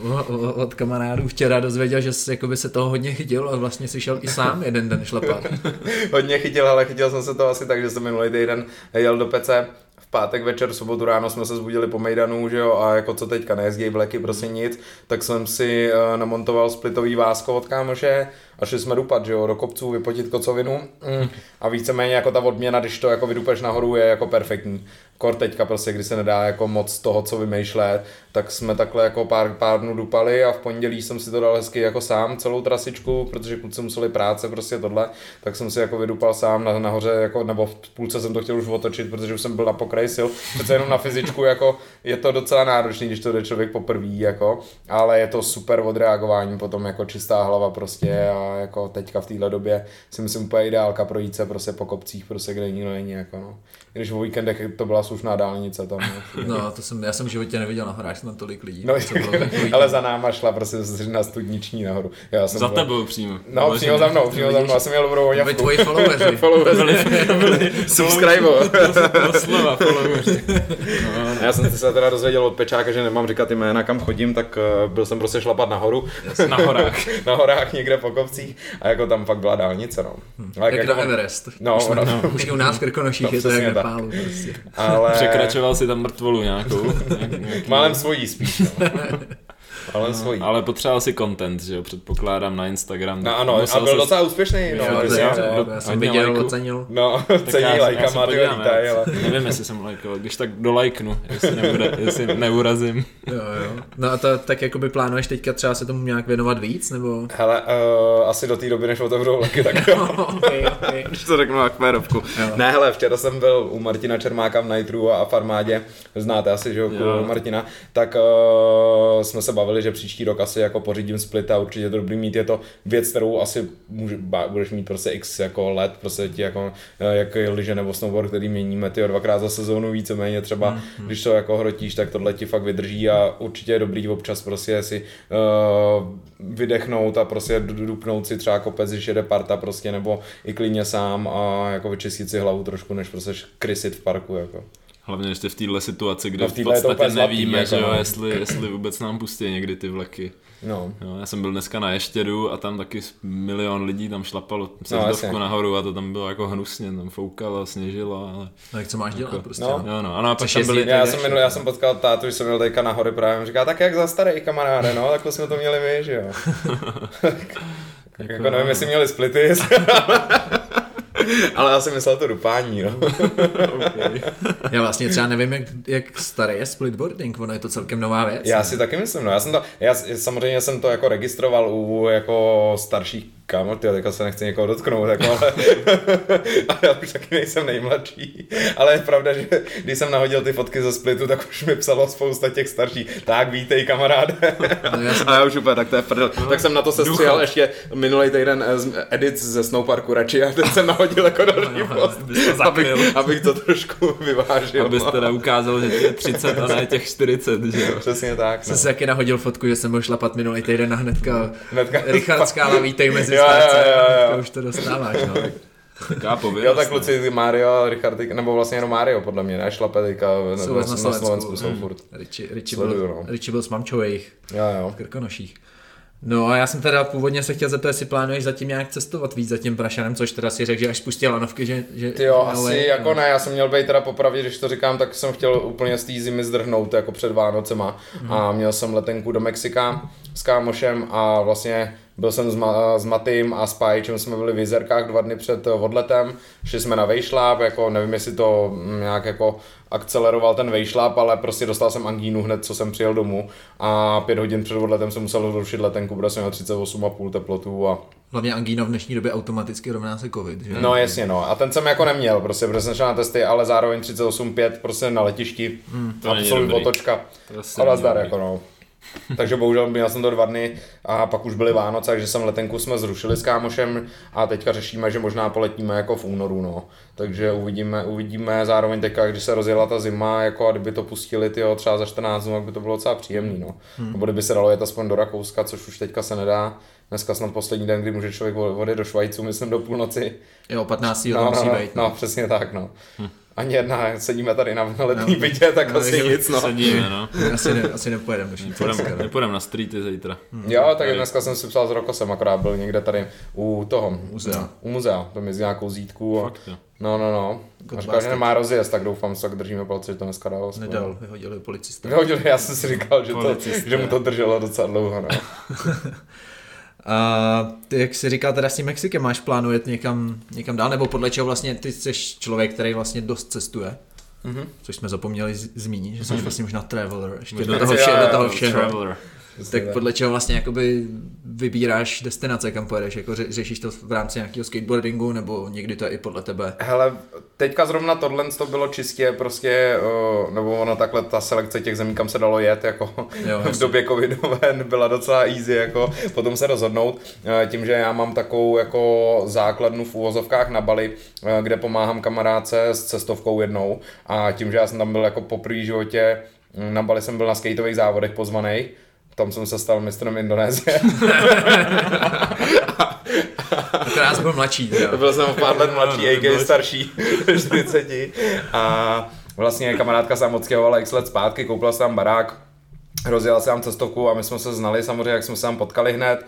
od, od kamarádů včera dozvěděl, že jakoby se toho hodně chytil a vlastně si šel i sám jeden den šlapat. *laughs* hodně chytil, ale chytil jsem se to asi tak, že jsem minulý týden jel do pece pátek večer, sobotu ráno jsme se zbudili po Mejdanu, že jo, a jako co teďka, nejezdí vleky, prostě nic, tak jsem si uh, namontoval splitový vásko od kámoše a šli jsme dupat, že jo, do kopců, vypotit kocovinu mm. a víceméně jako ta odměna, když to jako vydupeš nahoru, je jako perfektní. Kor teďka prostě, kdy se nedá jako moc toho, co vymýšlet, tak jsme takhle jako pár, pár dnů dupali a v pondělí jsem si to dal hezky jako sám celou trasičku, protože kluci museli práce, prostě tohle, tak jsem si jako vydupal sám na, nahoře, jako, nebo v půlce jsem to chtěl už otočit, protože už jsem byl na pokraji sil, přece jenom na fyzičku jako je to docela náročný, když to jde člověk poprvé, jako, ale je to super odreagování, potom jako čistá hlava prostě a jako teďka v téhle době si myslím úplně ideálka projít se prostě po kopcích, prostě kde nikdo není, jako no. Když v víkendech to byla slušná dálnice tam. No, no to jsem, já jsem v životě neviděl na horách tam tolik lidí. No, ale za náma šla prostě na studniční nahoru. Já jsem za byl... tebou přímo. No, přímo za mnou, přímo za mnou, já jsem měl dobrou voňavku. tvoji followeri. followeri. Subscribe. slova followeri. No, no. Já jsem se teda dozvěděl od Pečáka, že nemám říkat jména, kam chodím, tak uh, byl jsem prostě šlapat nahoru. Na horách. na horách někde po kopcích a jako tam fakt byla dálnice, no. Hmm. Jak jako, na Everest. No, už, no, no. už u nás v Krkonoších no, je to jak pálu. Prostě. Ale... Překračoval si tam mrtvolu nějakou. nějaký... Málem svojí spíš. *laughs* Ale, no, svojí. ale potřeboval si content, že jo, předpokládám na Instagram. No ano, a byl docela úspěšný. No, jo, já, já, jsem viděl, ocenil. No, cení lajkama, ty lítaj, ale... Nevím, jestli jsem lajkoval, když tak dolajknu, jestli, nebude, *laughs* jestli neurazím. Jo, jo. No a to tak jakoby plánuješ teďka třeba se tomu nějak věnovat víc, nebo? Hele, uh, asi do té doby, než otevřou leky, tak jo. *laughs* okay, okay. *laughs* Když to řeknu na kmérovku. Ne, hele, včera jsem byl u Martina Čermáka v Nitru a v armádě, znáte asi, že jo, Martina, tak uh, jsme se bavili bavili, že příští rok asi jako pořídím split a určitě to dobrý mít, je to věc, kterou asi může, budeš mít prostě x jako let, prostě ti jako, eh, jak liže nebo snowboard, který měníme ty dvakrát za sezónu víceméně třeba, hmm, hmm. když to jako hrotíš, tak tohle ti fakt vydrží a určitě je dobrý občas prostě si uh, vydechnout a prostě dupnout si třeba kopec, když jede parta prostě, nebo i klidně sám a jako vyčistit si hlavu trošku, než prostě krysit v parku jako. Hlavně ještě v této situaci, kde no, v, v podstatě nevíme, zlatý, že jo, jako no. jestli, jestli vůbec nám pustí někdy ty vleky. No. Jo, já jsem byl dneska na Ještědu a tam taky milion lidí tam šlapalo sezdovku no, nahoru a to tam bylo jako hnusně, tam foukalo, sněžilo, ale... No jak co máš dělat jako, prostě? No. Jo, no. Ano, a pak tam byli... Já jsem, minul, já jsem potkal tátu, když jsem měl teďka nahory právě, říká, tak jak za starý kamaráde, no, takhle jsme to měli my, že jo. *laughs* jako, jako nevím, jestli měli splity, *laughs* *laughs* Ale já jsem myslel to dupání, no. okay. *laughs* Já vlastně třeba nevím, jak, jak starý je splitboarding, ono je to celkem nová věc. Já ne? si taky myslím, no. Já jsem to, já, samozřejmě jsem to jako registroval u jako starších kámo, ty, teďka se nechci někoho dotknout, jako, ale, *laughs* ale já už taky nejsem nejmladší. Ale je pravda, že když jsem nahodil ty fotky ze splitu, tak už mi psalo spousta těch starších. Tak vítej, kamaráde. No, já *laughs* a já už úplně, tak to je prdel. No, tak jsem na to se střihal ještě minulý týden eh, edit ze Snowparku radši a teď jsem nahodil jako další no, post, abych, abych, to trošku vyvážil. Abyste no. neukázal, že je 30 a ne těch 40, že jo? Přesně tak. Jsem no. se taky nahodil fotku, že jsem byl šlapat minulý týden a hnedka, hnedka Richard Skála, vítej mezi jo, jo, jo, jo. už to dostáváš, no. Já pověděl, jo, tak kluci Mario a Richard, nebo vlastně jenom Mario, podle mě, ne? Šlape teďka jsou na, Slovensku, na Slovensku jsou mm. furt. Richie, byl, no. Richie byl s mamčou jejich jo, jo. v Krkonoších. No a já jsem teda původně se chtěl zeptat, jestli plánuješ zatím nějak cestovat víc za tím Prašanem, což teda si řekl, že až spustí lanovky, že... že Ty jo, asi way, jako no. ne, já jsem měl být teda popravdě, když to říkám, tak jsem chtěl úplně z té zimy zdrhnout jako před Vánocema hmm. a měl jsem letenku do Mexika s kámošem a vlastně byl jsem s, Ma- s Matým a s Pajčem jsme byli v Jizerkách dva dny před odletem, šli jsme na vejšláp, jako nevím, jestli to nějak jako akceleroval ten vejšláp, ale prostě dostal jsem angínu hned, co jsem přijel domů a pět hodin před odletem jsem musel zrušit letenku, protože jsem měl 38,5 teplotu a Hlavně angína v dnešní době automaticky rovná se covid, že? No jasně, no. A ten jsem jako neměl, prostě, protože jsem šel na testy, ale zároveň 38,5 prostě na letišti. Hmm, to absolutní otočka. Ale zdar, jako no. *laughs* takže bohužel měl jsem to dva dny a pak už byly Vánoce, takže jsem letenku jsme zrušili s kámošem a teďka řešíme, že možná poletíme jako v únoru, no. Takže uvidíme, uvidíme zároveň teďka, když se rozjela ta zima, jako a kdyby to pustili tyjo, třeba za 14 dnů, tak by to bylo docela příjemný, no. Hmm. Nebo kdyby se dalo jet aspoň do Rakouska, což už teďka se nedá. Dneska snad poslední den, kdy může člověk vody do Švajcu, myslím do půlnoci. Jo, 15. No, no, no, být, no. no, přesně tak, no. Hm ani jedna, sedíme tady na letní no, bytě, tak no, asi nic, no. Sedíme, no. *laughs* asi, ne, asi nepojedeme. Nepůjdeme nepůjdem na streety zítra. Hmm. Jo, tak dneska jsem si psal s Rokosem, akorát byl někde tady u toho, muzea. U muzea, to mezi nějakou zítku. A, no, no, no. A říkal, že nemá rozjezd, tak doufám, že tak držíme palce, že to dneska dalo. Nedal, vyhodili policista. Vyhodili, já jsem si říkal, že, to, že mu to drželo docela dlouho, no. *laughs* A ty, jak jsi říkal teda s tím Mexikem, máš plánu jet někam, někam dál, nebo podle čeho vlastně ty jsi člověk, který vlastně dost cestuje? Mm-hmm. Což jsme zapomněli z- zmínit, že jsi mm-hmm. vlastně možná traveler, ještě možná do toho, vše, do toho všeho. Traveler. Tak podle čeho vlastně jakoby vybíráš destinace, kam pojedeš? Jako ře- řešíš to v rámci nějakého skateboardingu nebo někdy to je i podle tebe? Hele, teďka zrovna tohle to bylo čistě prostě, nebo ono takhle ta selekce těch zemí, kam se dalo jet, jako jo, *laughs* v době covidové *laughs* byla docela easy, jako potom se rozhodnout. Uh, tím, že já mám takovou jako základnu v úvozovkách na Bali, uh, kde pomáhám kamarádce s cestovkou jednou a tím, že já jsem tam byl jako po první životě, na Bali jsem byl na skateových závodech pozvaný, tam jsem se stal mistrem Indonésie. *laughs* Akorát byl mladší. Jo. Byl jsem o pár let mladší, *laughs* no, no, starší, *laughs* 40. A vlastně kamarádka se moc stěhovala x let zpátky, koupila jsem tam barák, rozjela se tam cestovku a my jsme se znali samozřejmě, jak jsme se tam potkali hned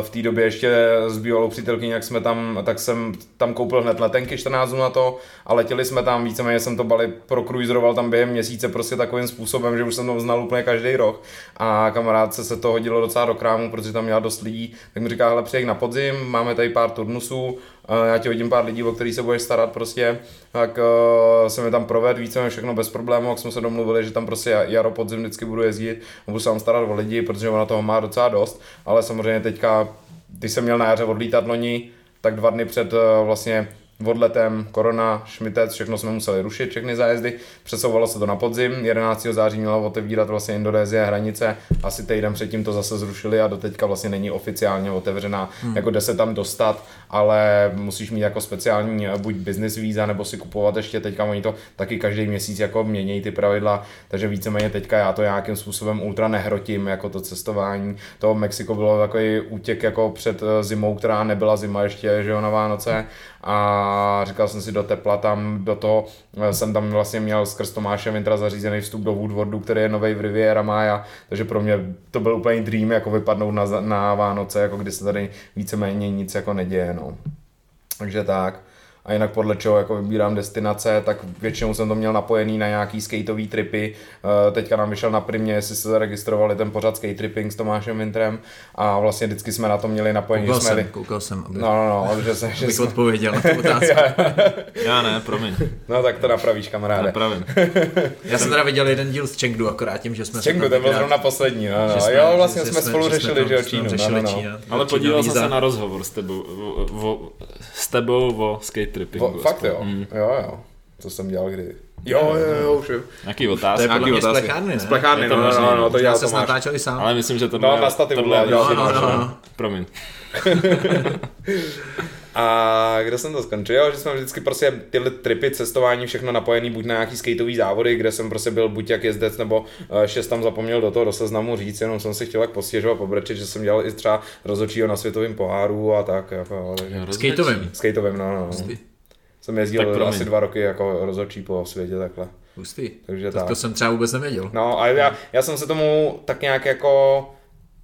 v té době ještě s bývalou přítelkyní, jak jsme tam, tak jsem tam koupil hned letenky 14 dnů na to a letěli jsme tam, víceméně jsem to bali prokruizeroval tam během měsíce prostě takovým způsobem, že už jsem to znal úplně každý rok. A kamarádce se to hodilo docela do krámu, protože tam měla dost lidí, tak mi říká, hele přijď na podzim, máme tady pár turnusů, já ti hodím pár lidí, o který se budeš starat prostě, tak uh, jsem je tam proved, víceméně všechno bez problémů, jak jsme se domluvili, že tam prostě jaro podzim vždycky budu jezdit, budu se tam starat o lidi, protože ona toho má docela dost, ale samozřejmě teďka, když jsem měl na jaře odlítat loni, tak dva dny před uh, vlastně odletem, korona, šmitec, všechno jsme museli rušit, všechny zájezdy, přesouvalo se to na podzim, 11. září měla otevírat vlastně Indonésie hranice, asi týden předtím to zase zrušili a doteďka vlastně není oficiálně otevřená, hmm. jako jde se tam dostat, ale musíš mít jako speciální eh, buď business víza, nebo si kupovat ještě teďka, oni to taky každý měsíc jako mění ty pravidla, takže víceméně teďka já to nějakým způsobem ultra nehrotím, jako to cestování, to Mexiko bylo takový útěk jako před eh, zimou, která nebyla zima ještě, že jo, na Vánoce a říkal jsem si do tepla tam, do toho eh, jsem tam vlastně měl skrz Tomáše Vintra zařízený vstup do Woodwardu, který je nový v Riviera Maya, takže pro mě to byl úplně dream, jako vypadnout na, na Vánoce, jako kdy se tady víceméně nic jako neděje, no. Takže tak a jinak podle čeho jako vybírám destinace, tak většinou jsem to měl napojený na nějaký skateový tripy. Eh, teďka nám vyšel na primě, jestli se zaregistrovali ten pořad skate tripping s Tomášem Vintrem a vlastně vždycky jsme na to měli napojení. Koukal jsme jsem, koukal jsem, aby, No, no, no, že se, že abych jsme... odpověděl na tu *laughs* otázku. Já ne, promiň. No tak to napravíš, kamaráde. Napravím. *laughs* Já jsem teda viděl jeden díl z Chengdu, akorát tím, že jsme to tam byl zrovna poslední, no, no. že jsme- jo, vlastně jsme, spolu řešili, že jo, jsme Čínu, no, no, no. Čína, Ale podíval jsem se na rozhovor s tebou, tebou o skate trippingu. Vo, fakt jo, Mm. jo, jo. To jsem dělal kdy. Jo, jo, jo, už jo. Nějaký To je otázky. podle Nějaký mě z otázky. plechárny, ne? Z plechárny, Je to no, no, no, no. no, to Já dělal se Tomáš. natáčel i sám. Ale myslím, že to No, bylo... na stativu tohle- byla, No, no, no, no. Promiň. *laughs* A kde jsem to skončil? Jo, že jsme vždycky prostě tyhle tripy, cestování, všechno napojený buď na nějaký skateový závody, kde jsem prostě byl buď jak jezdec, nebo uh, šest tam zapomněl do toho do seznamu říct, jenom jsem si chtěl jak postěžovat, pobrečet, že jsem dělal i třeba rozhodčího na světovém poháru a tak. Jako, takže... Skateovým. Skateovým, no, no. Hustý. Jsem Tak jezdil promiň. asi dva roky jako rozhodčí po světě takhle. Hustý. Takže To, tak. to jsem třeba vůbec nevěděl. No a já, já jsem se tomu tak nějak jako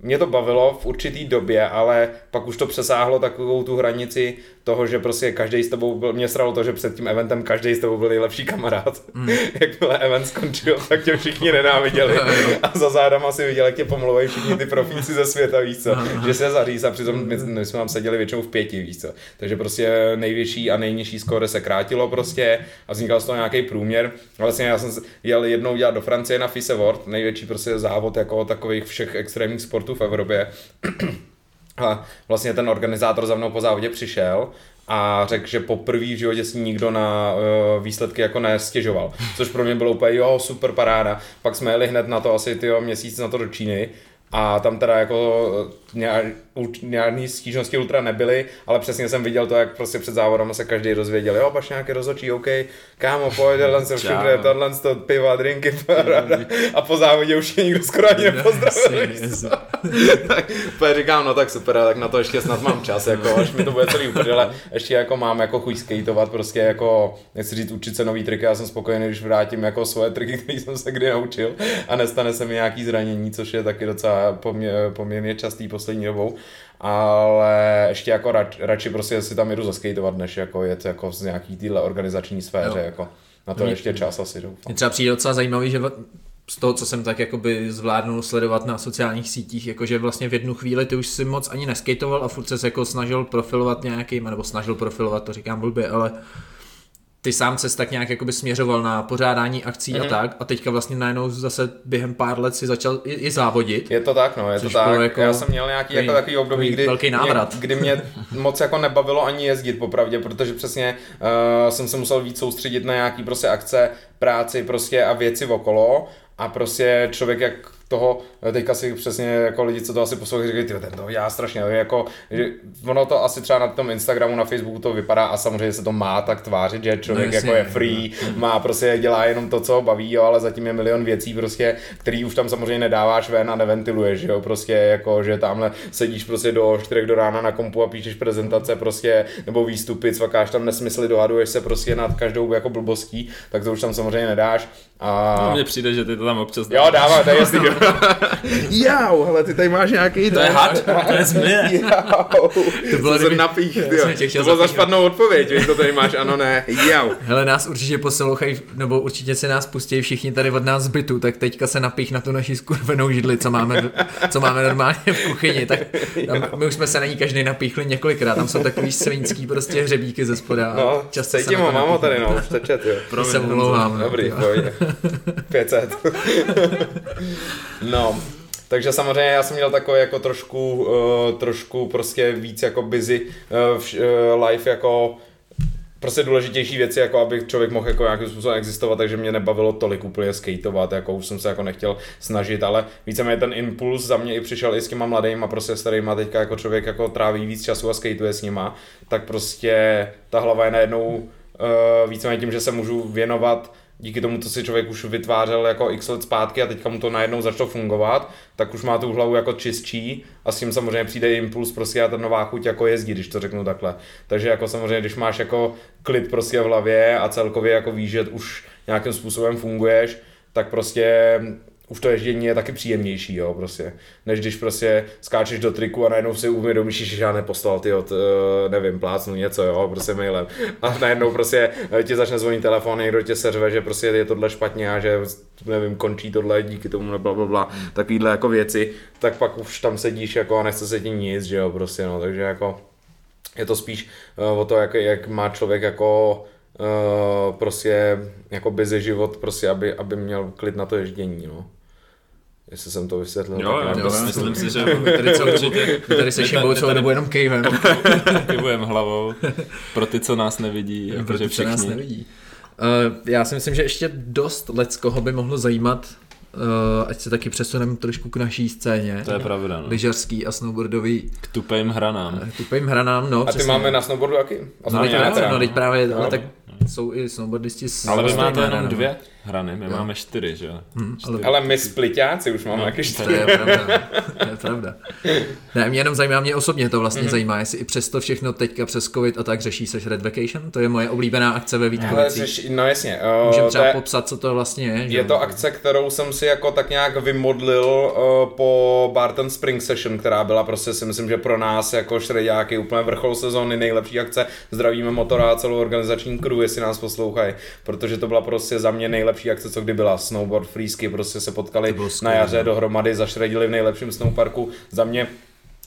mě to bavilo v určitý době, ale pak už to přesáhlo takovou tu hranici toho, že prostě každý s tebou byl, mě sralo to, že před tím eventem každý s tebou byl nejlepší kamarád. Mm. *laughs* Jakmile event skončil, tak tě všichni nenáviděli. *laughs* a za zádama si viděl, jak tě pomluvají všichni ty profíci ze světa, víš co. že se zaříz a přitom my, my, jsme tam seděli většinou v pěti, víš co. Takže prostě největší a nejnižší skóre se krátilo prostě a vznikal z toho nějaký průměr. Vlastně já jsem jel jednou dělat do Francie na FISE World, největší prostě závod jako takových všech extrémních sportů v Evropě. *clears throat* A vlastně ten organizátor za mnou po závodě přišel a řekl, že poprvé v životě si nikdo na uh, výsledky jako nestěžoval. Což pro mě bylo úplně, jo, super paráda. Pak jsme jeli hned na to asi tyjo, měsíc na to do Číny a tam teda jako žádný stížnosti ultra nebyly, ale přesně jsem viděl to, jak prostě před závodem se každý rozvěděl, jo, paš nějaký rozhodčí, OK, kámo, pojď, tohle se všude, tohle to piva, drinky, *laughs* paráda. a po závodě už je nikdo skoro ani nepozdravil. *laughs* Tak říkám, no tak super, tak na to ještě snad mám čas, jako, až mi to bude celý uprdele, ještě jako mám jako chuť skateovat, prostě jako, nechci říct učit se nový triky, já jsem spokojený, když vrátím jako svoje triky, *laughs* které jsem se kdy naučil a nestane se mi nějaký zranění, což je taky docela pomě, poměrně častý poslední dobou, ale ještě jako rač, radši prostě si tam jedu zaskateovat, než jako jet jako z nějaký týhle organizační sféře, Jo. jako. Na to Mě- ještě čas asi doufám. Mně třeba přijde docela zajímavý, že z toho, co jsem tak jakoby zvládnul sledovat na sociálních sítích, jakože vlastně v jednu chvíli ty už si moc ani neskejtoval a furt se jako snažil profilovat nějakým, nebo snažil profilovat, to říkám blbě, ale ty sám se tak nějak jakoby směřoval na pořádání akcí Mhm. mm-hmm. a tak a teďka vlastně najednou zase během pár let si začal i, i závodit. Je to tak, no, je to tak. jako Já jsem měl nějaký takový- jako takový období, kdy, velký návrat. Mě, kdy mě *laughs* moc jako nebavilo ani jezdit popravdě, protože přesně uh, jsem se musel víc soustředit na nějaký prostě akce, práci prostě a věci okolo a prostě člověk jak toho, teďka si přesně jako lidi, co to asi poslouchají, říkají, "Tyjo, ten to já strašně, jako, že ono to asi třeba na tom Instagramu, na Facebooku to vypadá a samozřejmě se to má tak tvářit, že člověk No, jako je free, má prostě dělá jenom to, co ho baví, jo, ale zatím je milion věcí prostě, který už tam samozřejmě nedáváš ven a neventiluješ, jo, prostě jako, že tamhle sedíš prostě do 4 do rána na kompu a píšeš prezentace prostě, nebo výstupy, cvakáš tam nesmysly, dohaduješ se prostě nad každou jako blbostí, tak to už tam samozřejmě nedáš. A... No, mně přijde, že ty to tam občas Jo, dává, to je jasný. *laughs* Jau, hele, ty tady máš nějaký... To je had, to je zmije. *laughs* Jau, to bylo, jsem napích, Já tyjo. jsem tě chtěl To bylo za špatnou odpověď, víš, to tady máš, ano, ne, jau. Hele, nás určitě poslouchají, nebo určitě si nás pustí všichni tady od nás z bytu, tak teďka se napích na tu naši skurvenou židli, co máme, co máme normálně v kuchyni, tak tam, my už jsme se na ní každý napíchli několikrát, tam jsou takový svinský prostě hřebíky ze spoda. No, často se cítím na ho, to mám ho tady, no, už tyjo. To se omlouvám. no, Dobrý, ty. pojď. 500. *laughs* no, takže samozřejmě já jsem měl takový jako trošku, uh, trošku prostě víc jako busy uh, v, uh, life jako prostě důležitější věci, jako aby člověk mohl jako nějakým způsobem existovat, takže mě nebavilo tolik úplně skateovat, jako už jsem se jako nechtěl snažit, ale víceméně ten impuls za mě i přišel i s těma mladýma, prostě starýma, teďka jako člověk jako tráví víc času a skateuje s nima, tak prostě ta hlava je najednou uh, víceméně tím, že se můžu věnovat díky tomu, co si člověk už vytvářel jako x let zpátky a teďka mu to najednou začalo fungovat, tak už má tu hlavu jako čistší a s tím samozřejmě přijde impuls prostě a ta nová chuť jako jezdí, když to řeknu takhle. Takže jako samozřejmě, když máš jako klid prostě v hlavě a celkově jako víš, že už nějakým způsobem funguješ, tak prostě už to ježdění je taky příjemnější, jo, prostě. Než když prostě skáčeš do triku a najednou si uvědomíš, že já neposlal ty od, uh, nevím, plácnu něco, jo, prostě mailem. A najednou prostě eh, ti začne zvonit telefon, někdo tě seřve, že prostě je tohle špatně a že nevím, končí tohle díky tomu, bla, bla, bla, takovýhle jako věci, tak pak už tam sedíš jako a nechce se ti nic, že jo, prostě no, takže jako je to spíš uh, o to, jak, jak má člověk jako Uh, prostě jako busy život, prostě aby, aby měl klid na to ježdění, no. Jestli jsem to vysvětlil. Jo, tak jo, myslím si, že tady, co, určitě, tady se *laughs* šibou celou dobu jenom kejvem. *laughs* Kivujeme hlavou. Pro ty, co nás nevidí, Pro jakože ty, co všichni. nás nevidí. Uh, já si myslím, že ještě dost let koho by mohlo zajímat, uh, ať se taky přesuneme trošku k naší scéně. To je pravda, no. Lyžařský a snowboardový K tupým hranám. eh, tupým hranám, no A ty přesně. máme na snowboardu taky? No, Aspoň teď právě, no, teď právě, ale No. tak jsou i snowboardisti s Ale vy máte jenom dvě hrany, my máme čtyři, že jo? Hm, ale Ale my spliťáci už máme No, taky To čtyři. je pravda, to je pravda. Ne, mě jenom zajímá, mě osobně to vlastně mm-hmm. zajímá, jestli i přesto všechno teďka přes covid a tak řeší seš Red Vacation, to je moje oblíbená akce ve Ale Vítkovicích. řeš, no jasně. uh, Můžeme to třeba je- popsat, co to vlastně je. že Je jo? to akce, kterou jsem si jako tak nějak vymodlil uh, po Barton Spring Session, která byla prostě si myslím, že pro nás jako šreďáky úplně vrchol sezóny, nejlepší akce. Zdravíme motora a celou organizační crew, jestli nás poslouchají, protože to byla prostě za mě nejlepší akce, co kdy byla. Snowboard freesky prostě se potkali na jaře no. dohromady, zašredili v nejlepším snowparku. Za mě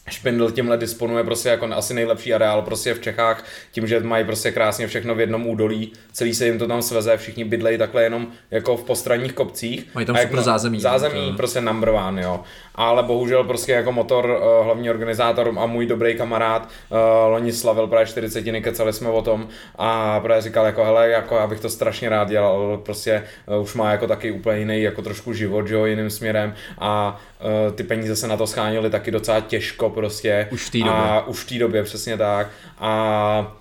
Špindl tímhle disponuje prostě jako asi nejlepší areál prostě v Čechách, tím, že mají prostě krásně všechno v jednom údolí, celý se jim to tam sveze, všichni bydlejí takhle jenom jako v postranních kopcích. Mají tam super zázemí. Zázemí To- prostě number one, jo. Ale bohužel prostě jako motor, uh, hlavní organizátor a můj dobrý kamarád uh, loni slavil právě 40, kecali jsme o tom a právě říkal jako hele, jako já bych to strašně rád dělal, prostě uh, už má jako taky úplně jiný jako trošku život, jo, jiným směrem a ty peníze se na to schánily taky docela těžko prostě. Už v té době. A už v té době, přesně tak. A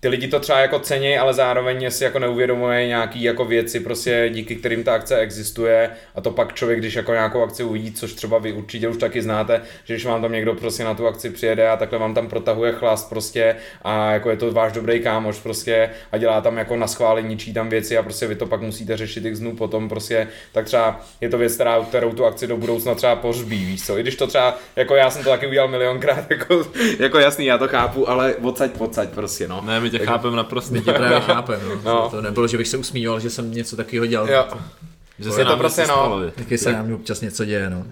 ty lidi to třeba jako cení, ale zároveň si jako neuvědomuje nějaký jako věci, prostě díky kterým ta akce existuje a to pak člověk, když jako nějakou akci uvidí, což třeba vy určitě už taky znáte, že když vám tam někdo prostě na tu akci přijede a takhle vám tam protahuje chlast prostě a jako je to váš dobrý kámoš prostě a dělá tam jako na schvály, ničí tam věci a prostě vy to pak musíte řešit x dnů potom prostě, tak třeba je to věc, která, kterou tu akci do budoucna třeba pohřbí, víš co, i když to třeba, jako já jsem to taky udělal milionkrát, *laughs* jako, jako jasný, já to chápu, ale odsaď, odsaď prostě, no. Ne, my tě chápeme naprosto. My tě právě chápem, no. *laughs* No. To nebylo, že bych se usmíval, že jsem něco takového dělal. Jo. Že Je se to prostě, no. Taky se nám občas něco děje, no.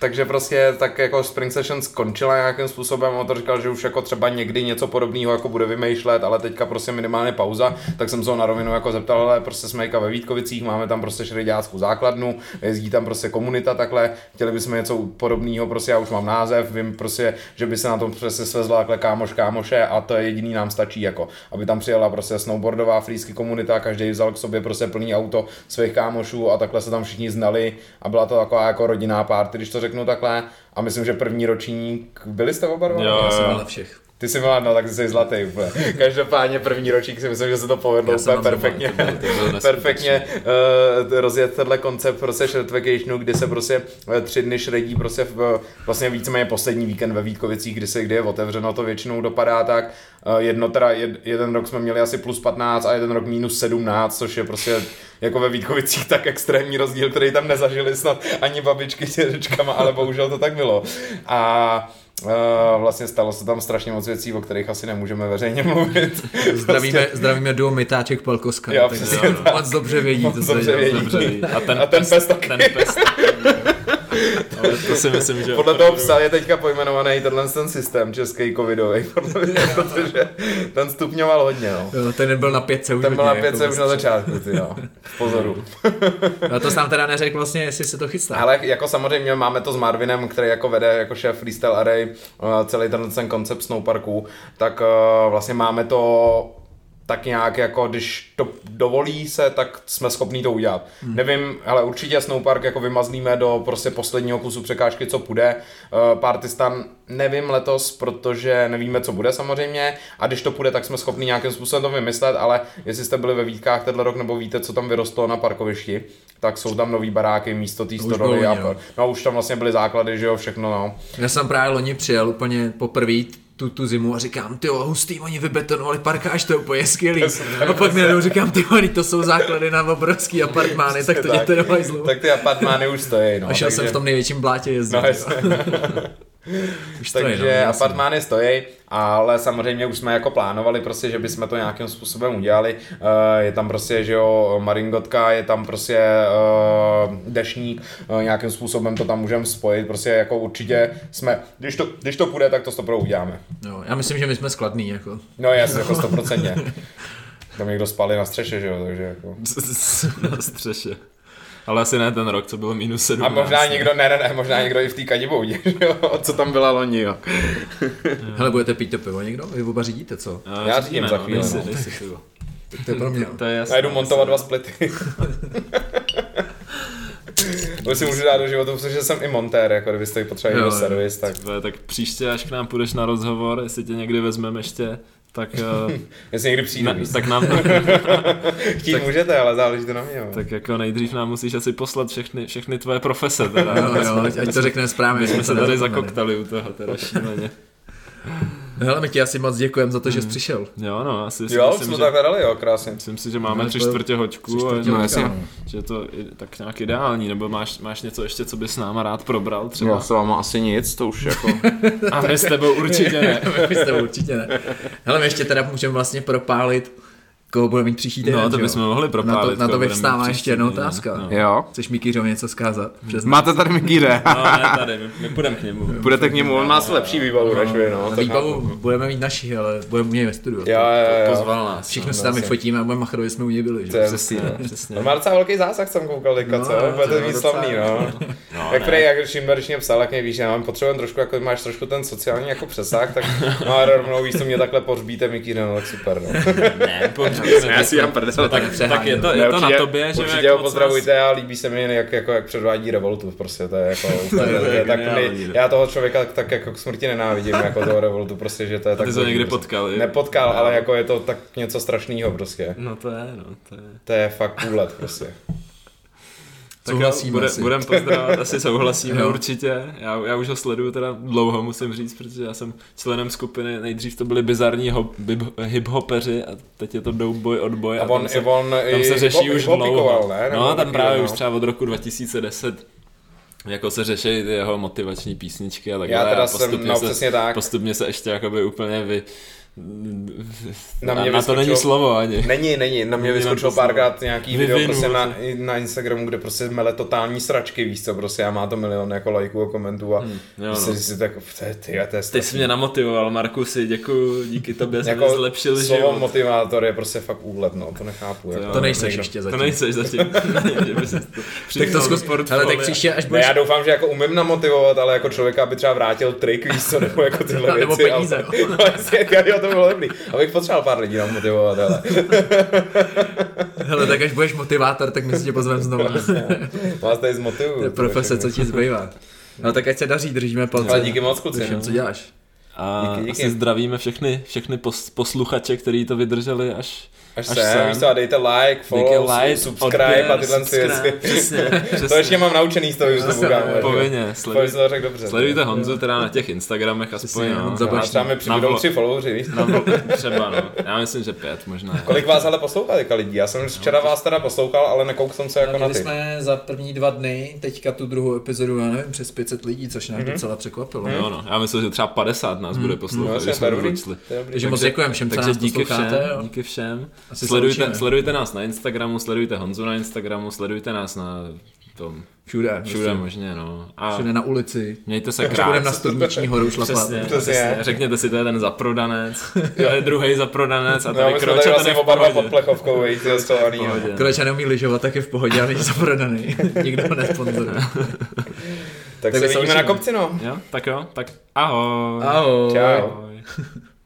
Takže prostě tak jako Spring Session skončila nějakým způsobem, on to říkal, že už jako třeba někdy něco podobného jako bude vymýšlet, ale teďka prostě minimálně pauza, tak jsem se ho na rovinu jako zeptal, ale prostě jsme ve Vítkovicích, máme tam prostě šrejďáckou základnu, jezdí tam prostě komunita takhle, chtěli bychom něco podobného, prostě já už mám název, vím prostě, že by se na tom přesně svezla takhle kámoš kámoše a to je jediný nám stačí jako, aby tam přijela prostě snowboardová freesky komunita, každý vzal k sobě prostě plný auto svých kámošů a takhle se tam všichni znali a byla to taková jako rodinná party, když to řeknu takhle. A myslím, že první ročník, byli jste oba dva? Jo, Já jsem na všech. Ty jsi byla, no tak jsi zlatý úplně. Každopádně první ročník si myslím, že se to povedlo úplně perfektně. To *laughs* perfektně uh, rozjet tenhle koncept prostě Shred Vacationu, kdy se prostě eh, tři dny šredí prostě v, vlastně víceméně poslední víkend ve Vítkovicích, kdy se kdy je otevřeno, to většinou dopadá tak. Uh, jedno teda, jed, jeden rok jsme měli asi plus 15 a jeden rok minus 17, což je prostě jako ve Vítkovicích tak extrémní rozdíl, který tam nezažili snad ani babičky s dědečkama, ale bohužel to tak bylo. A Uh, vlastně stalo se tam strašně moc věcí, o kterých asi nemůžeme veřejně mluvit. *laughs* Zdravíme, zdravíme duo Mytáček Palkoska. Jo, tak přesně to moc dobře vědí, Moc se dobře vědí. Dobře, ví. a ten, A ten pes taky. Ten pes Ale to si myslím, že Podle toho psa je teďka pojmenovaný tenhle ten systém český covidový, podle mě, *laughs* protože ten stupňoval hodně, no. Jo, ten byl na pětce už Ten byl na pětce jako už na začátku, ty jo. Pozoru. *laughs* A to sám teda neřekl vlastně, jestli se to chystá. Ale jako samozřejmě máme to s Marvinem, který jako vede jako šéf Freestyle Array uh, celý ten, ten koncept snowparků, tak uh, vlastně máme to tak nějak jako, když to dovolí se, tak jsme schopní to udělat. Hmm. Nevím, ale určitě Snowpark jako vymazlíme do prostě posledního kusu překážky, co půjde. Uh, Partistan nevím letos, protože nevíme, co bude samozřejmě a když to půjde, tak jsme schopni nějakým způsobem to vymyslet, ale jestli jste byli ve Vítkách tenhle rok nebo víte, co tam vyrostlo na parkovišti, tak jsou tam nový baráky místo té stodoly. A, no. no už tam vlastně byly základy, že jo, všechno no. Já jsem právě loni přijel úplně poprvé tu, tu zimu a říkám, ty hustý, oni vybetonovali parkáž, to je úplně skvělý. A pak mi říkám, ty to jsou základy na obrovský *laughs* apartmány, tak to děte do Tak ty apartmány už stojí, no. A šel takže... jsem v tom největším blátě jezdit. No, *laughs* *laughs* už Takže no, apartmány stojí, ale samozřejmě už jsme jako plánovali prostě, že bychom to nějakým způsobem udělali. Uh, je tam prostě, že jo, maringotka, je tam prostě uh, dešník, uh, nějakým způsobem to tam můžeme spojit, prostě jako určitě jsme, když to, když to půjde, tak to stopro uděláme. No, já myslím, že my jsme skladní, jako. No jasně, jako *laughs* stoprocentně. Tam někdo spali na střeše, že jo, takže jako. *laughs* na střeše. Ale asi ne ten rok, co bylo minus 7. A možná někdo, ne, ne, ne, možná někdo i v té kadiboudě, *laughs* jo, co tam byla loni, jo. *laughs* Hele, budete pít to pivo někdo? Vy oba řídíte, co? Já, Já řídím za chvíli. No. Nejsi, pivo. Tak to je pro mě. To je jasný, Já jdu montovat dva splity. *laughs* To si můžu dát do života, protože jsem i montér, jako kdybyste potřebovali servis, tak... tak příště, až k nám půjdeš na rozhovor, jestli tě někdy vezmeme ještě, tak... *laughs* Uh, Jestli někdy přijde. Ne, tak nám... *laughs* Chtít tak, můžete, ale záleží to na mě. Jo. Tak jako nejdřív nám musíš asi poslat všechny, všechny tvoje profese. Teda. jo, jo, ať to řekne správně. My jsme se tady zakoktali u toho teda šíleně. *laughs* Hele, my ti asi moc děkujeme za to, že jsi hmm. přišel. Jo, no, asi si Jo, myslím, jsme že, tak dali, jo, krásně. Myslím si, že máme no, tři čtvrtě hoďku. Tři čtvrtě no, jasně. Že je to tak nějak ideální, nebo máš, máš něco ještě, co bys s náma rád probral třeba? Já s váma asi nic, to už jako... *laughs* A my s tebou určitě ne. *laughs* my s tebou určitě ne. Hele, my ještě teda můžeme vlastně propálit koho bude mít příští týden. No, to bychom mohli propálit. Na to, na to vyvstává ještě jedna otázka. No. Jo. Chceš Mikýřo něco zkázat? Přes Máte tady Mikýře. no, ne, tady, my, my půjdeme k němu. Budete k němu, on má lepší výbavu než vy, no. Výbavu budeme mít naši, ale budeme mít ve studiu. Jo, jo, jo. Pozval nás. Všichni se tam vyfotíme a budeme macherovi, jsme u něj byli. Že? Přesně, přesně. No, má docela velký zásah, jsem koukal teďka, co? Budete mít slavný, no. no jak prej, jak Šimber, mě psal, jak mě víš, já mám potřebuji trošku, jako máš trošku ten sociální jako přesah, tak no a rovnou víš, to mě takhle pohřbíte, Mikýře, no tak super, no. Ne, pohřbíte, *laughs* prdel. Tak, tak je to, je to určitě, na tobě, že Určitě ho pozdravujte a líbí se mi, jak, jako, jak předvádí Revoltu, prostě to je jako, *laughs* to je, tak já toho člověka tak jako k smrti nenávidím, jako toho Revoltu, prostě, že to je tak. Ty jsi ho někdy potkal? Nepotkal, ale jako je to tak něco strašného prostě. No to je, no to je. To je fakt úlet prostě. Tak souhlasíme bude, asi. Budem pozdravovat, asi *laughs* souhlasíme určitě. Já, já už ho sleduju teda dlouho, musím říct, protože já jsem členem skupiny, nejdřív to byli bizarní hip-hopeři a teď je to douboj odboj. A, a on, tam se, on tam se řeší hip, už dlouho. Ne? No, tam právě no. už třeba od roku 2010 jako se řeší ty jeho motivační písničky a tak Já teda jsem, no, se, tak. postupně se ještě jakoby úplně vy, na, mě na, to není slovo ani. Není, není. Na mě vyskočilo párkrát nějaký Vyvinu, video prostě na, na, Instagramu, kde prostě mele totální sračky, víš co, prostě já má to milion jako lajků a komentů a hmm, jo, no. si tak, ty, ty, to je Ty jsi mě namotivoval, Markusy, děkuji, díky tobě jsem jako zlepšil slovo život. motivátor je prostě fakt úlet, no, to nechápu. To, jako, to nejseš někdo. ještě zatím. To nejseš zatím. *laughs* *laughs* tak to zkus, ale tak příště, až budeš... já doufám, že jako umím namotivovat, ale jako člověka, aby třeba vrátil trik, víš co, nebo jako tyhle *laughs* věci. Nebo peníze. To bylo dobrý. Abych potřeboval pár lidí nám motivovat, ale. Hele, tak až budeš motivátor, tak my si tě pozveme znovu. Vás tady zmotivuju. To je profese, co ti zbývá. No tak ať se daří, držíme palce. Ale díky moc, kluci. No. co děláš. A díky, díky. asi zdravíme všechny, všechny posluchače, kteří to vydrželi až Až, až sem, sem. Víš co, a dejte like, follow, like, subscribe odběr, a tyhle věci. Přesně, přesně. to ještě mám naučený z toho YouTube. Povinně, sleduj, to řekl dobře. Sledujte Honzu teda na těch Instagramech aspoň. No. Honza no, tam mi přibudou tři followři, víš? třeba no, já myslím, že pět možná. Kolik vás ale poslouchá teďka lidí? Já jsem včera vás teda poslouchal, ale nekouk jsem se jako na ty. jsme za první dva dny, teďka tu druhou epizodu, já nevím, přes 500 lidí, což nás mhm. docela překvapilo. Jo no, já myslím, že třeba 50 nás bude mhm. poslouchat, Takže moc děkujeme všem, co nás posloucháte. Díky všem. Sledujte, sledujte nás na Instagramu, sledujte Honzu na Instagramu, sledujte nás na tom. Všude. Všude prostě. možně, no. A Všude na ulici. Mějte se krásně. budeme na studniční horu *laughs* šlapat. Přesně, přesně. Řekněte si, to je ten zaprodanec, *laughs* to je druhý zaprodanec a tady no, Kroča ten vlastně je v oba dva pod plechovkou, no. Kroča neumí lyžovat, tak je v pohodě, ale není zaprodaný. *laughs* Nikdo ho nesponzoruje. tak, tak se vidíme na kopci, no. Jo, tak jo, tak ahoj. Ahoj. Čau.